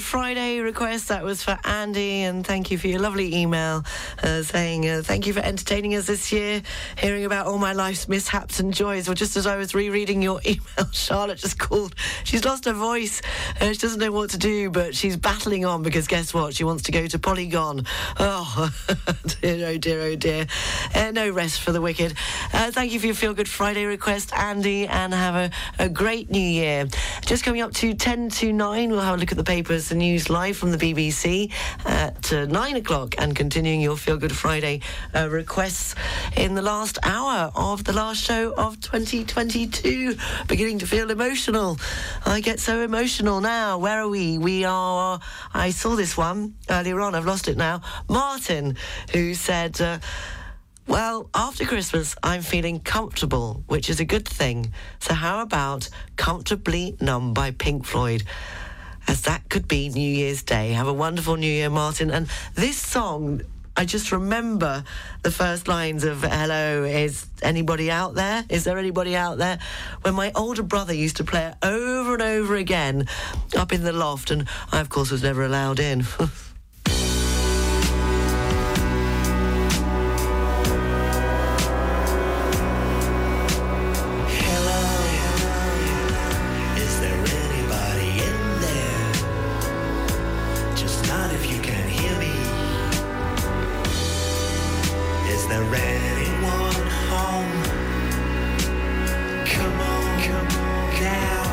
Friday request. That was for Andy, and thank you for your lovely email uh, saying uh, thank you for entertaining us this year, hearing about all my life's mishaps and joys. Well, just as I was rereading your (laughs) email, Charlotte just called. She's lost her voice. Uh, she doesn't know what to do, but she's battling on because guess what? She wants to go to Polygon. (laughs) Oh, (laughs) dear, oh dear, oh dear. Uh, no rest for the wicked. Uh, thank you for your feel good Friday request, Andy, and have a, a great new year. Just coming up to 10 to 9, we'll have a look at the papers, the news live from the BBC at uh, 9 o'clock, and continuing your Feel Good Friday uh, requests in the last hour of the last show of 2022. Beginning to feel emotional. I get so emotional now. Where are we? We are, I saw this one earlier on, I've lost it now. Martin, who said, uh, well, after Christmas, I'm feeling comfortable, which is a good thing. So, how about Comfortably Numb by Pink Floyd? As that could be New Year's Day. Have a wonderful New Year, Martin. And this song, I just remember the first lines of Hello, is anybody out there? Is there anybody out there? When my older brother used to play it over and over again up in the loft, and I, of course, was never allowed in. (laughs) there anyone home? Come on, come on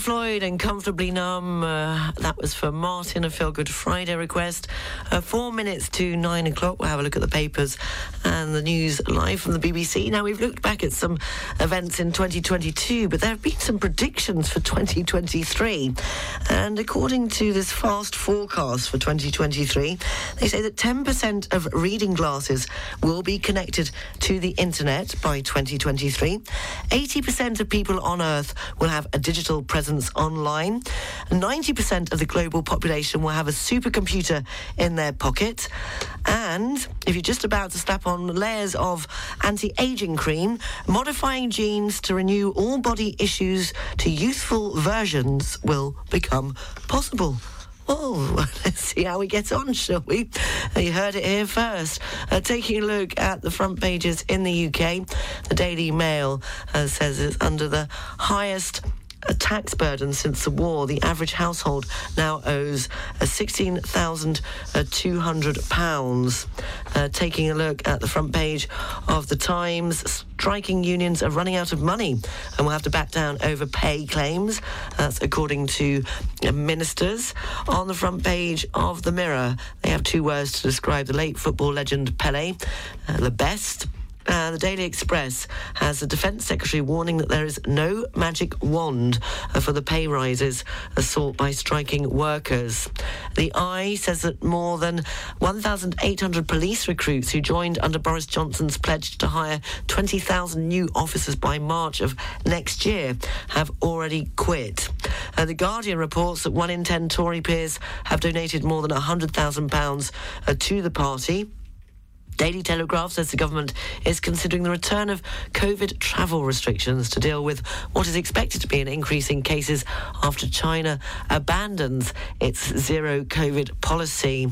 Floyd and Comfortably Numb. Uh, that was for Martin, a Feel Good Friday request. Uh, four minutes to nine o'clock. We'll have a look at the papers and the news live from the BBC. Now, we've looked back at some events in 2022, but there have been some predictions for 2023. And according to this fast forecast for 2023, they say that 10% of reading glasses will be connected to the internet by 2023. 80% of people on Earth will have a digital presence online. 90% of the global population will have a supercomputer in their pocket. And if you're just about to slap on layers of anti aging cream, modifying genes to renew all body issues to youthful versions will become possible. Oh, (laughs) let's see how we get on, shall we? You heard it here first. Uh, taking a look at the front pages in the UK, the Daily Mail uh, says it's under the highest a tax burden since the war. The average household now owes uh, £16,200. Uh, taking a look at the front page of the Times, striking unions are running out of money and will have to back down over pay claims. That's according to ministers. On the front page of the Mirror, they have two words to describe the late football legend Pele, uh, the best. Uh, the Daily Express has the Defence Secretary warning that there is no magic wand uh, for the pay rises sought by striking workers. The Eye says that more than 1,800 police recruits who joined under Boris Johnson's pledge to hire 20,000 new officers by March of next year have already quit. Uh, the Guardian reports that one in ten Tory peers have donated more than £100,000 uh, to the party. Daily Telegraph says the government is considering the return of COVID travel restrictions to deal with what is expected to be an increase in cases after China abandons its zero COVID policy.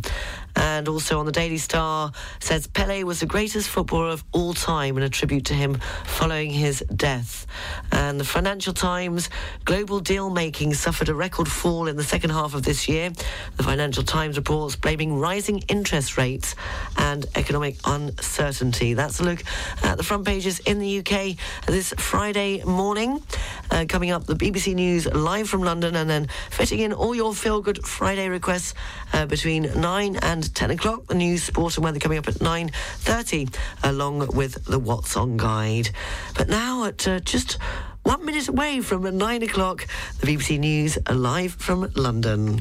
And also on the Daily Star says Pele was the greatest footballer of all time in a tribute to him following his death. And the Financial Times global deal making suffered a record fall in the second half of this year. The Financial Times reports blaming rising interest rates and economic uncertainty. That's a look at the front pages in the UK this Friday morning. Uh, coming up, the BBC News live from London, and then fitting in all your feel good Friday requests uh, between 9 and 10 o'clock. The news, sport, and weather coming up at 9.30, along with the What's On guide. But now at uh, just one minute away from 9 o'clock, the BBC News live from London.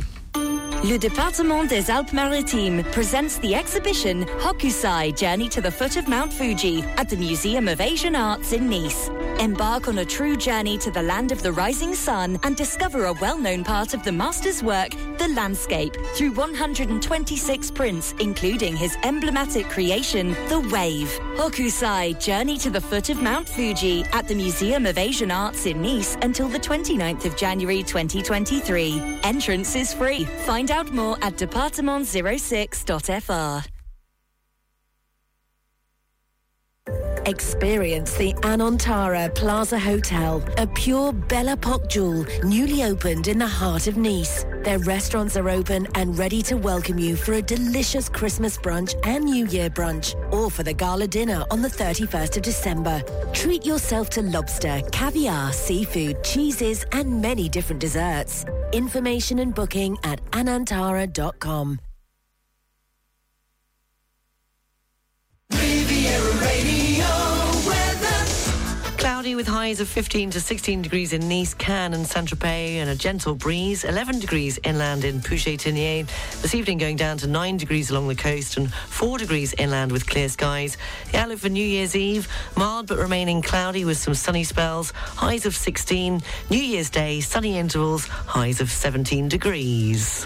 Le Département des Alpes-Maritimes presents the exhibition Hokusai Journey to the Foot of Mount Fuji at the Museum of Asian Arts in Nice. Embark on a true journey to the land of the rising sun and discover a well-known part of the master's work, the landscape, through 126 prints, including his emblematic creation, the wave. Hokusai Journey to the Foot of Mount Fuji at the Museum of Asian Arts in Nice until the 29th of January 2023. Entrance is free. Find out more at departement06.fr. Experience the Anantara Plaza Hotel, a pure Belle Epoque jewel, newly opened in the heart of Nice. Their restaurants are open and ready to welcome you for a delicious Christmas brunch and New Year brunch, or for the gala dinner on the 31st of December. Treat yourself to lobster, caviar, seafood, cheeses, and many different desserts. Information and booking at anantara.com. with highs of 15 to 16 degrees in Nice, Cannes and Saint-Tropez and a gentle breeze. 11 degrees inland in Puget-Théniers. This evening going down to 9 degrees along the coast and 4 degrees inland with clear skies. The outlook for New Year's Eve, mild but remaining cloudy with some sunny spells. Highs of 16. New Year's Day, sunny intervals. Highs of 17 degrees.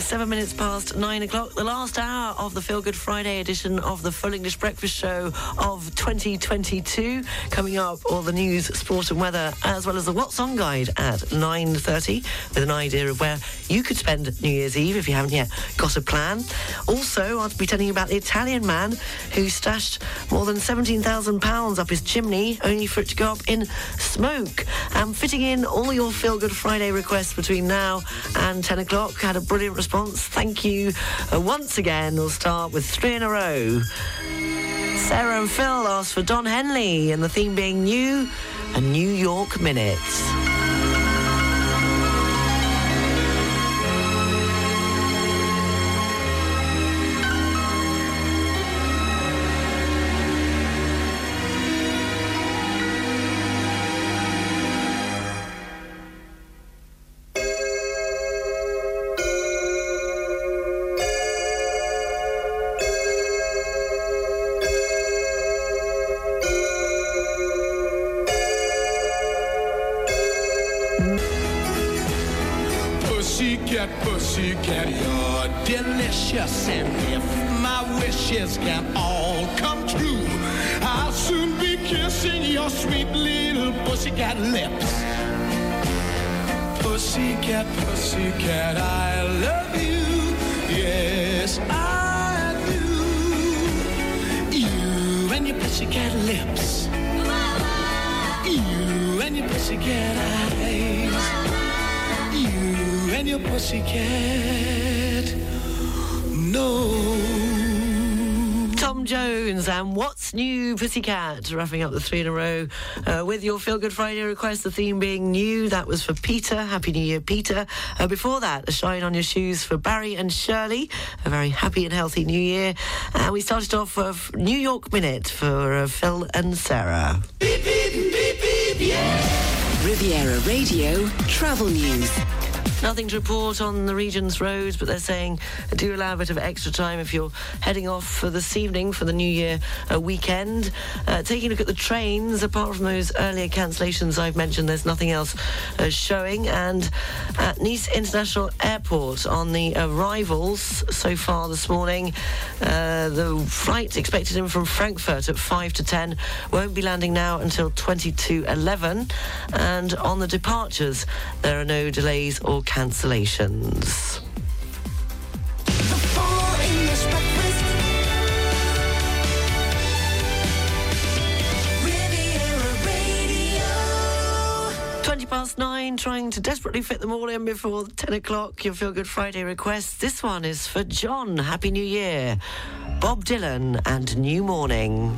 Seven minutes past nine o'clock, the last hour of the Feel Good Friday edition of the Full English Breakfast Show of 2022. Coming up, all the news, sport and weather, as well as the What's On guide at 9.30 with an idea of where you could spend New Year's Eve if you haven't yet got a plan. Also, I'll be telling you about the Italian man who stashed more than £17,000 up his chimney only for it to go up in smoke. And fitting in all your Feel Good Friday requests between now and 10 o'clock had a brilliant response. Thank you uh, once again. We'll start with three in a row. Sarah and Phil asked for Don Henley, and the theme being new, a New York Minute. Lips. You and your pussycat eyes. You and your pussycat. No. Tom Jones and What's New Pussycat, wrapping up the three in a row uh, with your Feel Good Friday request, the theme being new. That was for Peter. Happy New Year, Peter. Uh, before that, a shine on your shoes for Barry and Shirley. A very happy and healthy new year. And we started off with New York Minute for uh, Phil and Sarah. Beep, beep, beep, beep, yeah. Riviera Radio Travel News. Nothing to report on the region's roads, but they're saying do allow a bit of extra time if you're heading off for this evening for the New Year uh, weekend. Uh, taking a look at the trains, apart from those earlier cancellations I've mentioned, there's nothing else uh, showing. And at Nice International Airport, on the arrivals so far this morning, uh, the flight expected in from Frankfurt at 5 to 10 won't be landing now until 20 to 11. And on the departures, there are no delays or cancellations. Twenty past nine, trying to desperately fit them all in before ten o'clock. Your Feel Good Friday request. This one is for John. Happy New Year. Bob Dylan and New Morning.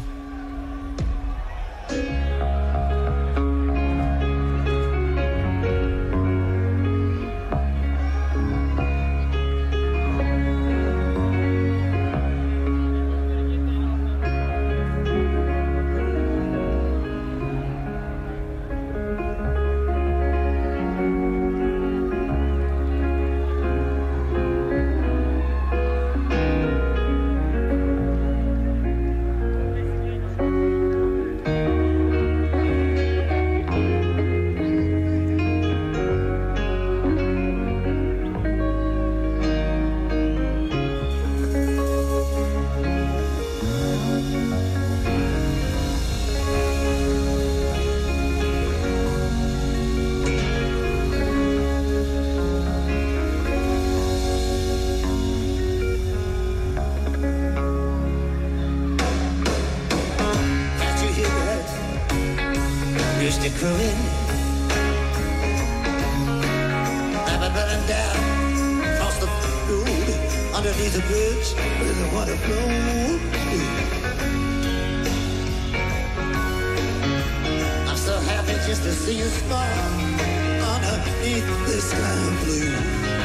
Never burning down across the road underneath the bridge the water. I'm so happy just to see you smile underneath the sky blue.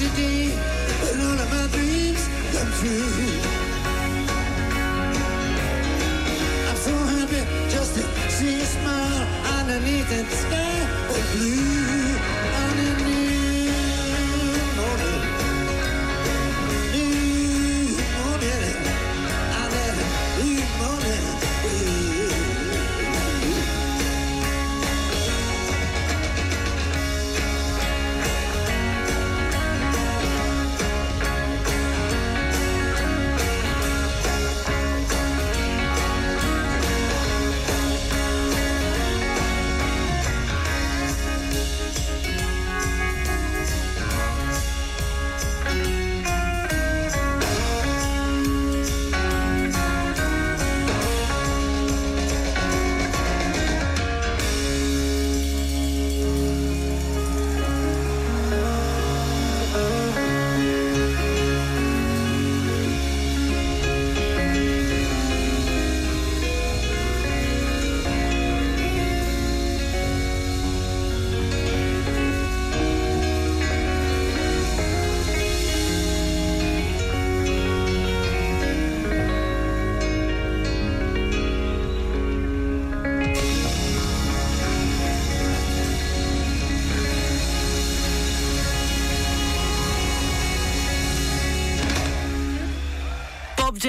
This must be the day when all of my dreams come true.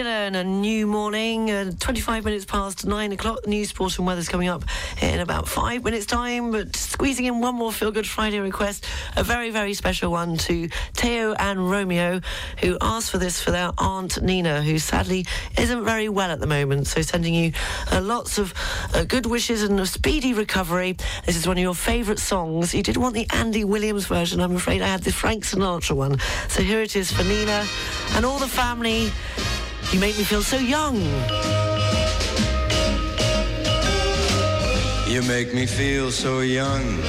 Dylan, a new morning, uh, 25 minutes past 9 o'clock. News, sport and weather's coming up in about five minutes' time, but squeezing in one more Feel Good Friday request, a very, very special one to Teo and Romeo, who asked for this for their Aunt Nina, who sadly isn't very well at the moment. So sending you uh, lots of uh, good wishes and a speedy recovery. This is one of your favourite songs. You did want the Andy Williams version. I'm afraid I had the Frank Sinatra one. So here it is for Nina and all the family. You make me feel so young. You make me feel so young.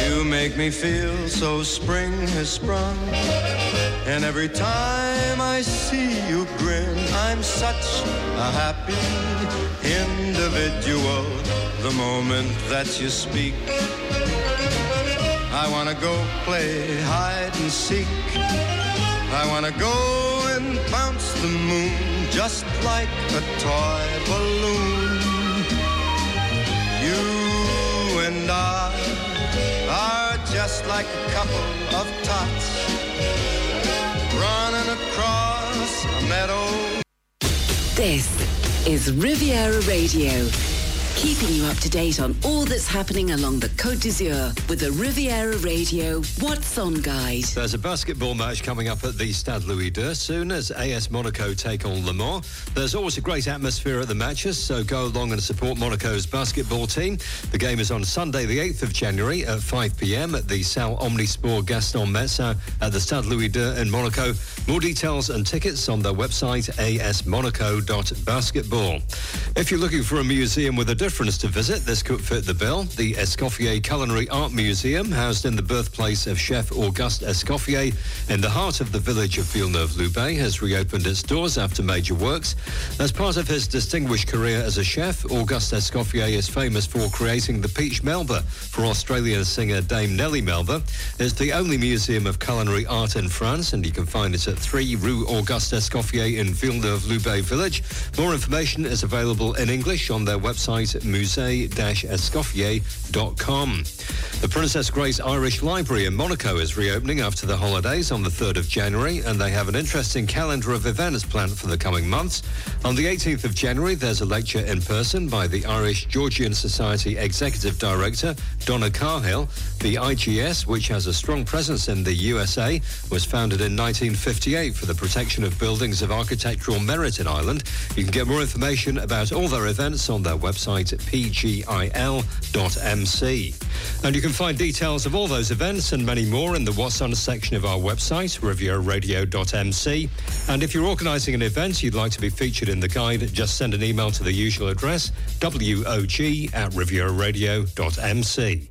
You make me feel so spring has sprung. And every time I see you grin, I'm such a happy individual. The moment that you speak, I wanna go play hide and seek. I wanna go bounce the moon just like a toy balloon. You and I are just like a couple of tots running across a meadow. This is Riviera Radio, keeping you up to date on all that's happening along the Côte d'Azur with the Riviera Radio What's On Guide. There's a basketball match coming up at the Stade Louis II soon as AS Monaco take on Le Mans. There's always a great atmosphere at the matches, so go along and support Monaco's basketball team. The game is on Sunday, the 8th of January at 5 p.m. at the Salle Omnisport Gaston Médecin at the Stade Louis II in Monaco. More details and tickets on their website asmonaco.basketball. If you're looking for a museum with a difference to visit, this could fit the bill. The Escoffier Culinary Art Museum, housed in the birthplace of Chef Auguste Escoffier in the heart of the village of Villeneuve-Loubet, has reopened its doors after major works. As part of his distinguished career as a chef, Auguste Escoffier is famous for creating the peach Melba for Australian singer Dame Nellie Melba. It's the only museum of culinary art in France, and you can find it at 3 Rue Auguste Escoffier in Villeneuve-Loubet village. More information is available in English on their website musée-escoffier.com. The Princess Grace Irish Library in Monaco is reopening after the holidays on the 3rd of January, and they have an interesting calendar of events planned for the coming months. On the 18th of January, there's a lecture in person by the Irish Georgian Society Executive Director, Donough Cahill. The IGS, which has a strong presence in the USA, was founded in 1958 for the protection of buildings of architectural merit in Ireland. You can get more information about all their events on their website at pgil.mc. And you can find details of all those events and many more in the What's On section of our website, rivieradio.mc. And if you're organising an event you'd like to be featured in the guide, just send an email to the usual address, wog at rivieradio.mc.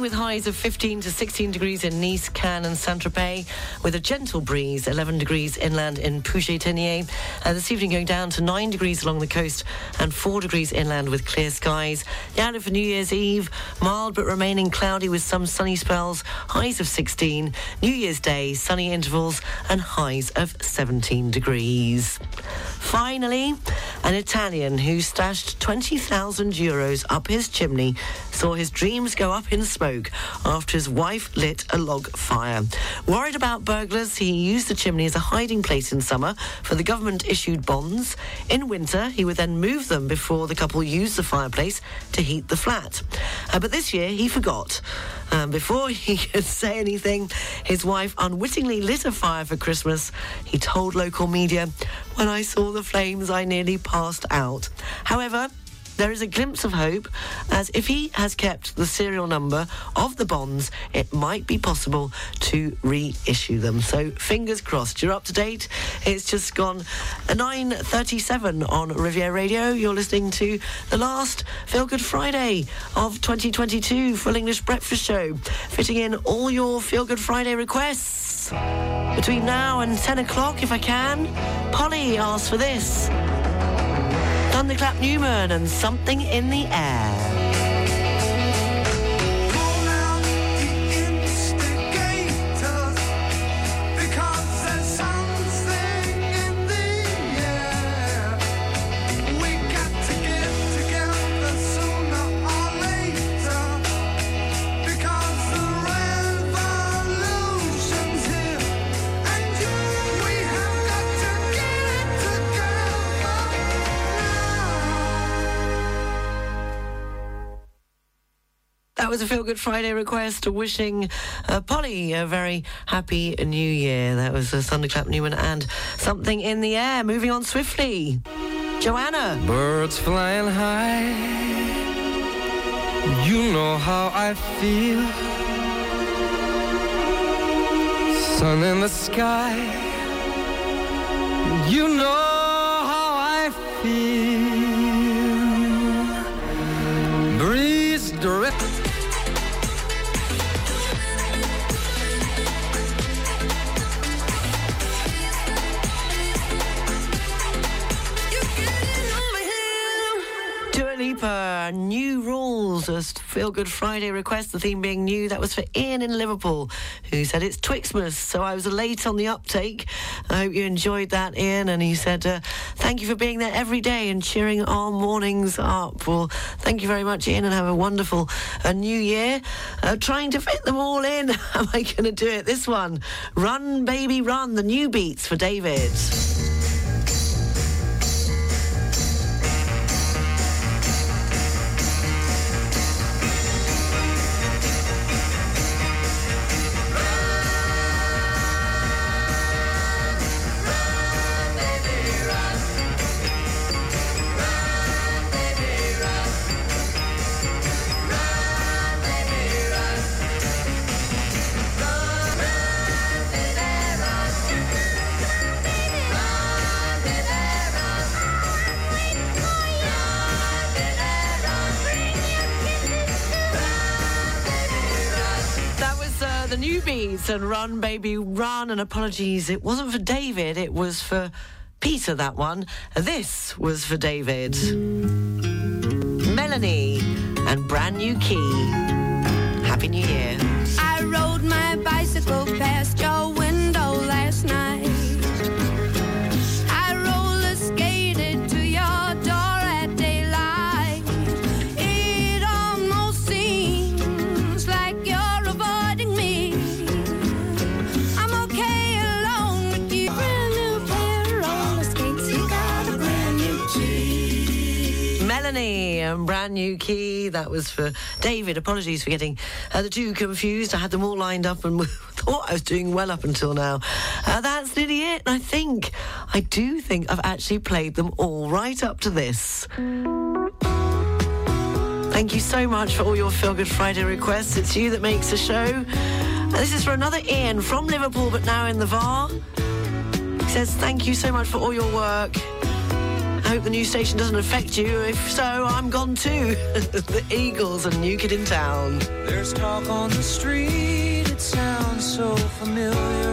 with highs of 15 to 16 degrees in Nice, Cannes and Saint-Tropez, with a gentle breeze, 11 degrees inland in Puget-Théniers. Uh, this evening going down to 9 degrees along the coast and 4 degrees inland with clear skies. The outlook for New Year's Eve, mild but remaining cloudy with some sunny spells, highs of 16. New Year's Day, sunny intervals and highs of 17 degrees. Finally, an Italian who stashed 20,000 euros up his chimney saw his dreams go up in after his wife lit a log fire. Worried about burglars, he used the chimney as a hiding place in summer for the government issued bonds. In winter, he would then move them before the couple used the fireplace to heat the flat. Uh, but this year, he forgot. Um, before (laughs) he could say anything, his wife unwittingly lit a fire for Christmas. He told local media, When I saw the flames, I nearly passed out. However, there is a glimpse of hope, as if he has kept the serial number of the bonds, it might be possible to reissue them. So fingers crossed. You're up to date. It's just gone 9:37 on Riviera Radio. You're listening to the last Feel Good Friday of 2022 Full English Breakfast Show, fitting in all your Feel Good Friday requests. Between now and 10 o'clock, if I can, Polly asks for this. Thunderclap Newman and Something in the Air. That was a Feel Good Friday request wishing uh, Polly a very happy new year. That was uh, Thunderclap Newman and Something in the Air. Moving on swiftly. Joanna. Birds flying high. You know how I feel. Sun in the sky. You know how I feel. New rules, a Feel Good Friday request, the theme being new. That was for Ian in Liverpool, who said it's Twixmas, so I was late on the uptake. I hope you enjoyed that, Ian. And he said, uh, thank you for being there every day and cheering our mornings up. Well, thank you very much, Ian, and have a wonderful uh, new year. Uh, trying to fit them all in. (laughs) How am I going to do it? This one, Run Baby Run, the Newbeats for David. And Run Baby Run. And apologies, it wasn't for David, it was for Peter, that one. This was for David. Melanie and Brand New Key. Happy New Year. I rode my bicycle past And Brand New Key. That was for David. Apologies for getting uh, the two confused. I had them all lined up and (laughs) thought I was doing well up until now. Uh, that's nearly it. I think, I do think I've actually played them all right up to this. Thank you so much for all your Feel Good Friday requests. It's you that makes the show. And this is for another Ian from Liverpool, but now in the Var. He says, Thank you so much for all your work. Hope the new station doesn't affect you. If so, I'm gone too. (laughs) the Eagles and New Kid in Town. There's talk on the street, it sounds so familiar.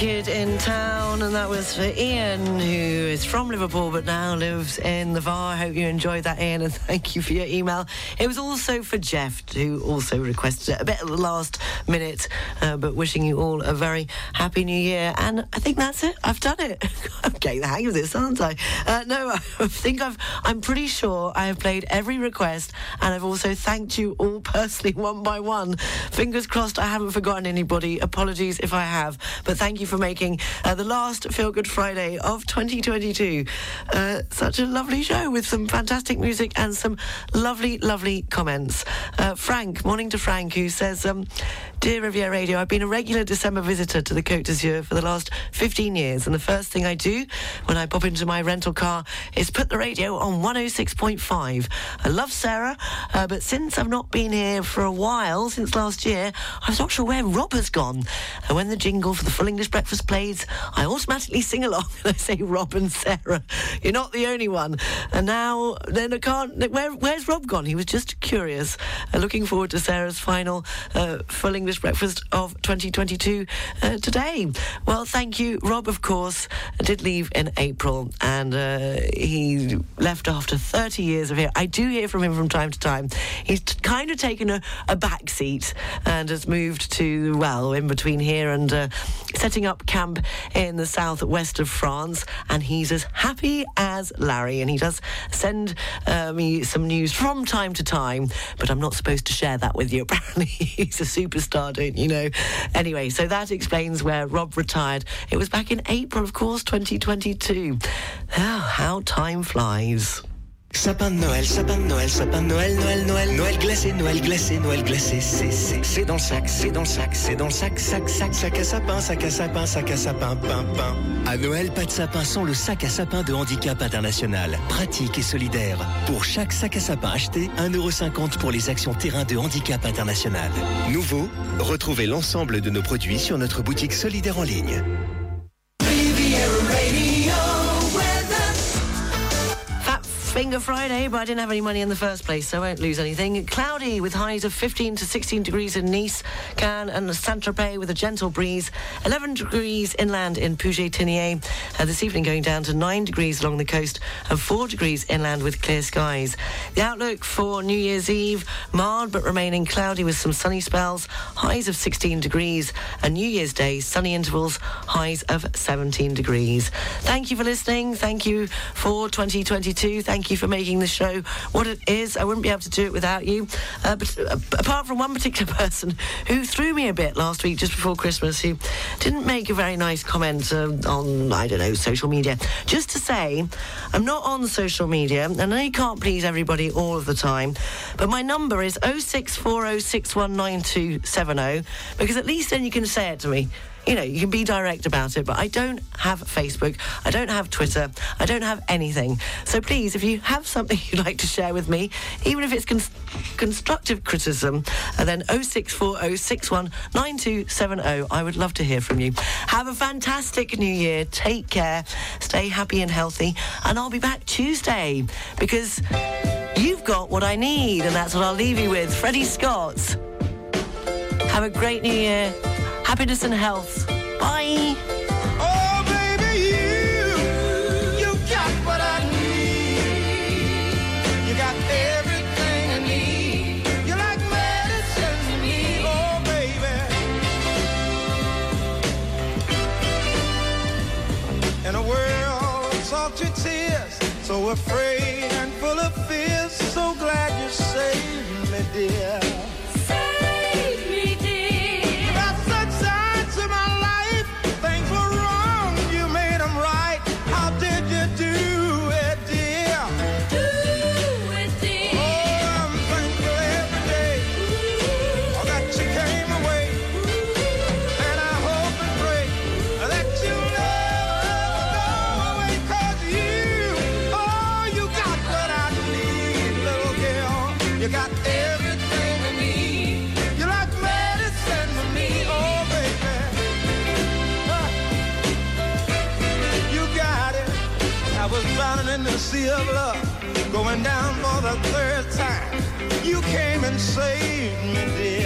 Kid in town, and that was for Ian, who is from Liverpool but now lives in the Var. I hope you enjoyed that, Ian, and (laughs) thank you for your email. It was also for Jeff, who also requested it a bit at the last minute, uh, but wishing you all a very happy new year. And I think that's it. I've done it. (laughs) I'm getting the hang of this, aren't I? Uh, no, (laughs) I think I've. I'm pretty sure I have played every request, and I've also thanked you all personally, one by one. Fingers crossed, I haven't forgotten anybody. Apologies if I have, but thank you for making uh, the last Feel Good Friday of 2022 uh, such a lovely show with some fantastic music and some lovely, lovely comments. Uh, Frank, morning to Frank, who says, um, Dear Riviera Radio, I've been a regular December visitor to the Côte d'Azur for the last 15 years, and the first thing I do when I pop into my rental car is put the radio on 106.5. I love Sarah, uh, but since I've not been here for a while, since last year, I was not sure where Rob has gone. And when the jingle for the Full English Breakfast plays, I automatically sing along (laughs) and I say Rob and Sarah. You're not the only one. And now, then I can't. Where, where's Rob gone? He was just curious. Uh, looking forward to Sarah's final uh, Full English Breakfast of 2022 uh, today. Well, thank you. Rob, of course, did leave in April and uh, he left after 30 years of here. I do hear from him from time to time. He's t- kind of taken a, a back seat and has moved to, well, in between here and uh, setting up camp in the southwest of France, and he's as happy as Larry. And he does send uh, me some news from time to time, but I'm not supposed to share that with you. (laughs) Apparently, he's a superstar, don't you know? Anyway, so that explains where Rob retired. It was back in April, of course, 2022. Oh, how time flies. Sapin de Noël, sapin de Noël, sapin de Noël, Noël, Noël, Noël glacé, Noël glacé, Noël glacé, c'est, c'est, c'est dans le sac, c'est dans le sac, c'est dans sac, sac, sac, sac à sapin, sac à sapin, sac à sapin, pain, pain. À Noël, pas de sapin sans le sac à sapin de Handicap International. Pratique et solidaire. Pour chaque sac à sapin acheté, 1,50€ pour les actions terrain de Handicap International. Nouveau, retrouvez l'ensemble de nos produits sur notre boutique solidaire en ligne. Finger Friday, but I didn't have any money in the first place, so I won't lose anything. Cloudy with highs of 15 to 16 degrees in Nice, Cannes, and Saint-Tropez with a gentle breeze. 11 degrees inland in Puget-Théniers. Uh, this evening going down to 9 degrees along the coast and 4 degrees inland with clear skies. The outlook for New Year's Eve, mild but remaining cloudy with some sunny spells. Highs of 16 degrees. And New Year's Day, sunny intervals, highs of 17 degrees. Thank you for listening. Thank you for 2022. Thank you for making the show what it is. I wouldn't be able to do it without you. Uh, but uh, apart from one particular (laughs) person who threw me a bit last week, just before Christmas, who didn't make a very nice comment uh, on, I don't know, social media. Just to say, I'm not on social media. and I know you can't please everybody all of the time, but my number is 0640619270 because at least then you can say it to me you know, you can be direct about it, but I don't have Facebook, I don't have Twitter, I don't have anything. So please, if you have something (laughs) you'd like to share with me, even if it's cons- constructive criticism, uh, then 0640619270. I would love to hear from you. Have a fantastic new year. Take care. Stay happy and healthy. And I'll be back Tuesday because you've got what I need, and that's what I'll leave you with. Freddie Scott. Have a great new year. Happiness and health. Bye. Oh, baby, you, you got what I need. You got everything I need. You're like medicine to me, oh, baby. In a world of salty tears, so afraid and full of fears, so glad you saved me, dear. Of going down for the third time. You came and saved me, dear.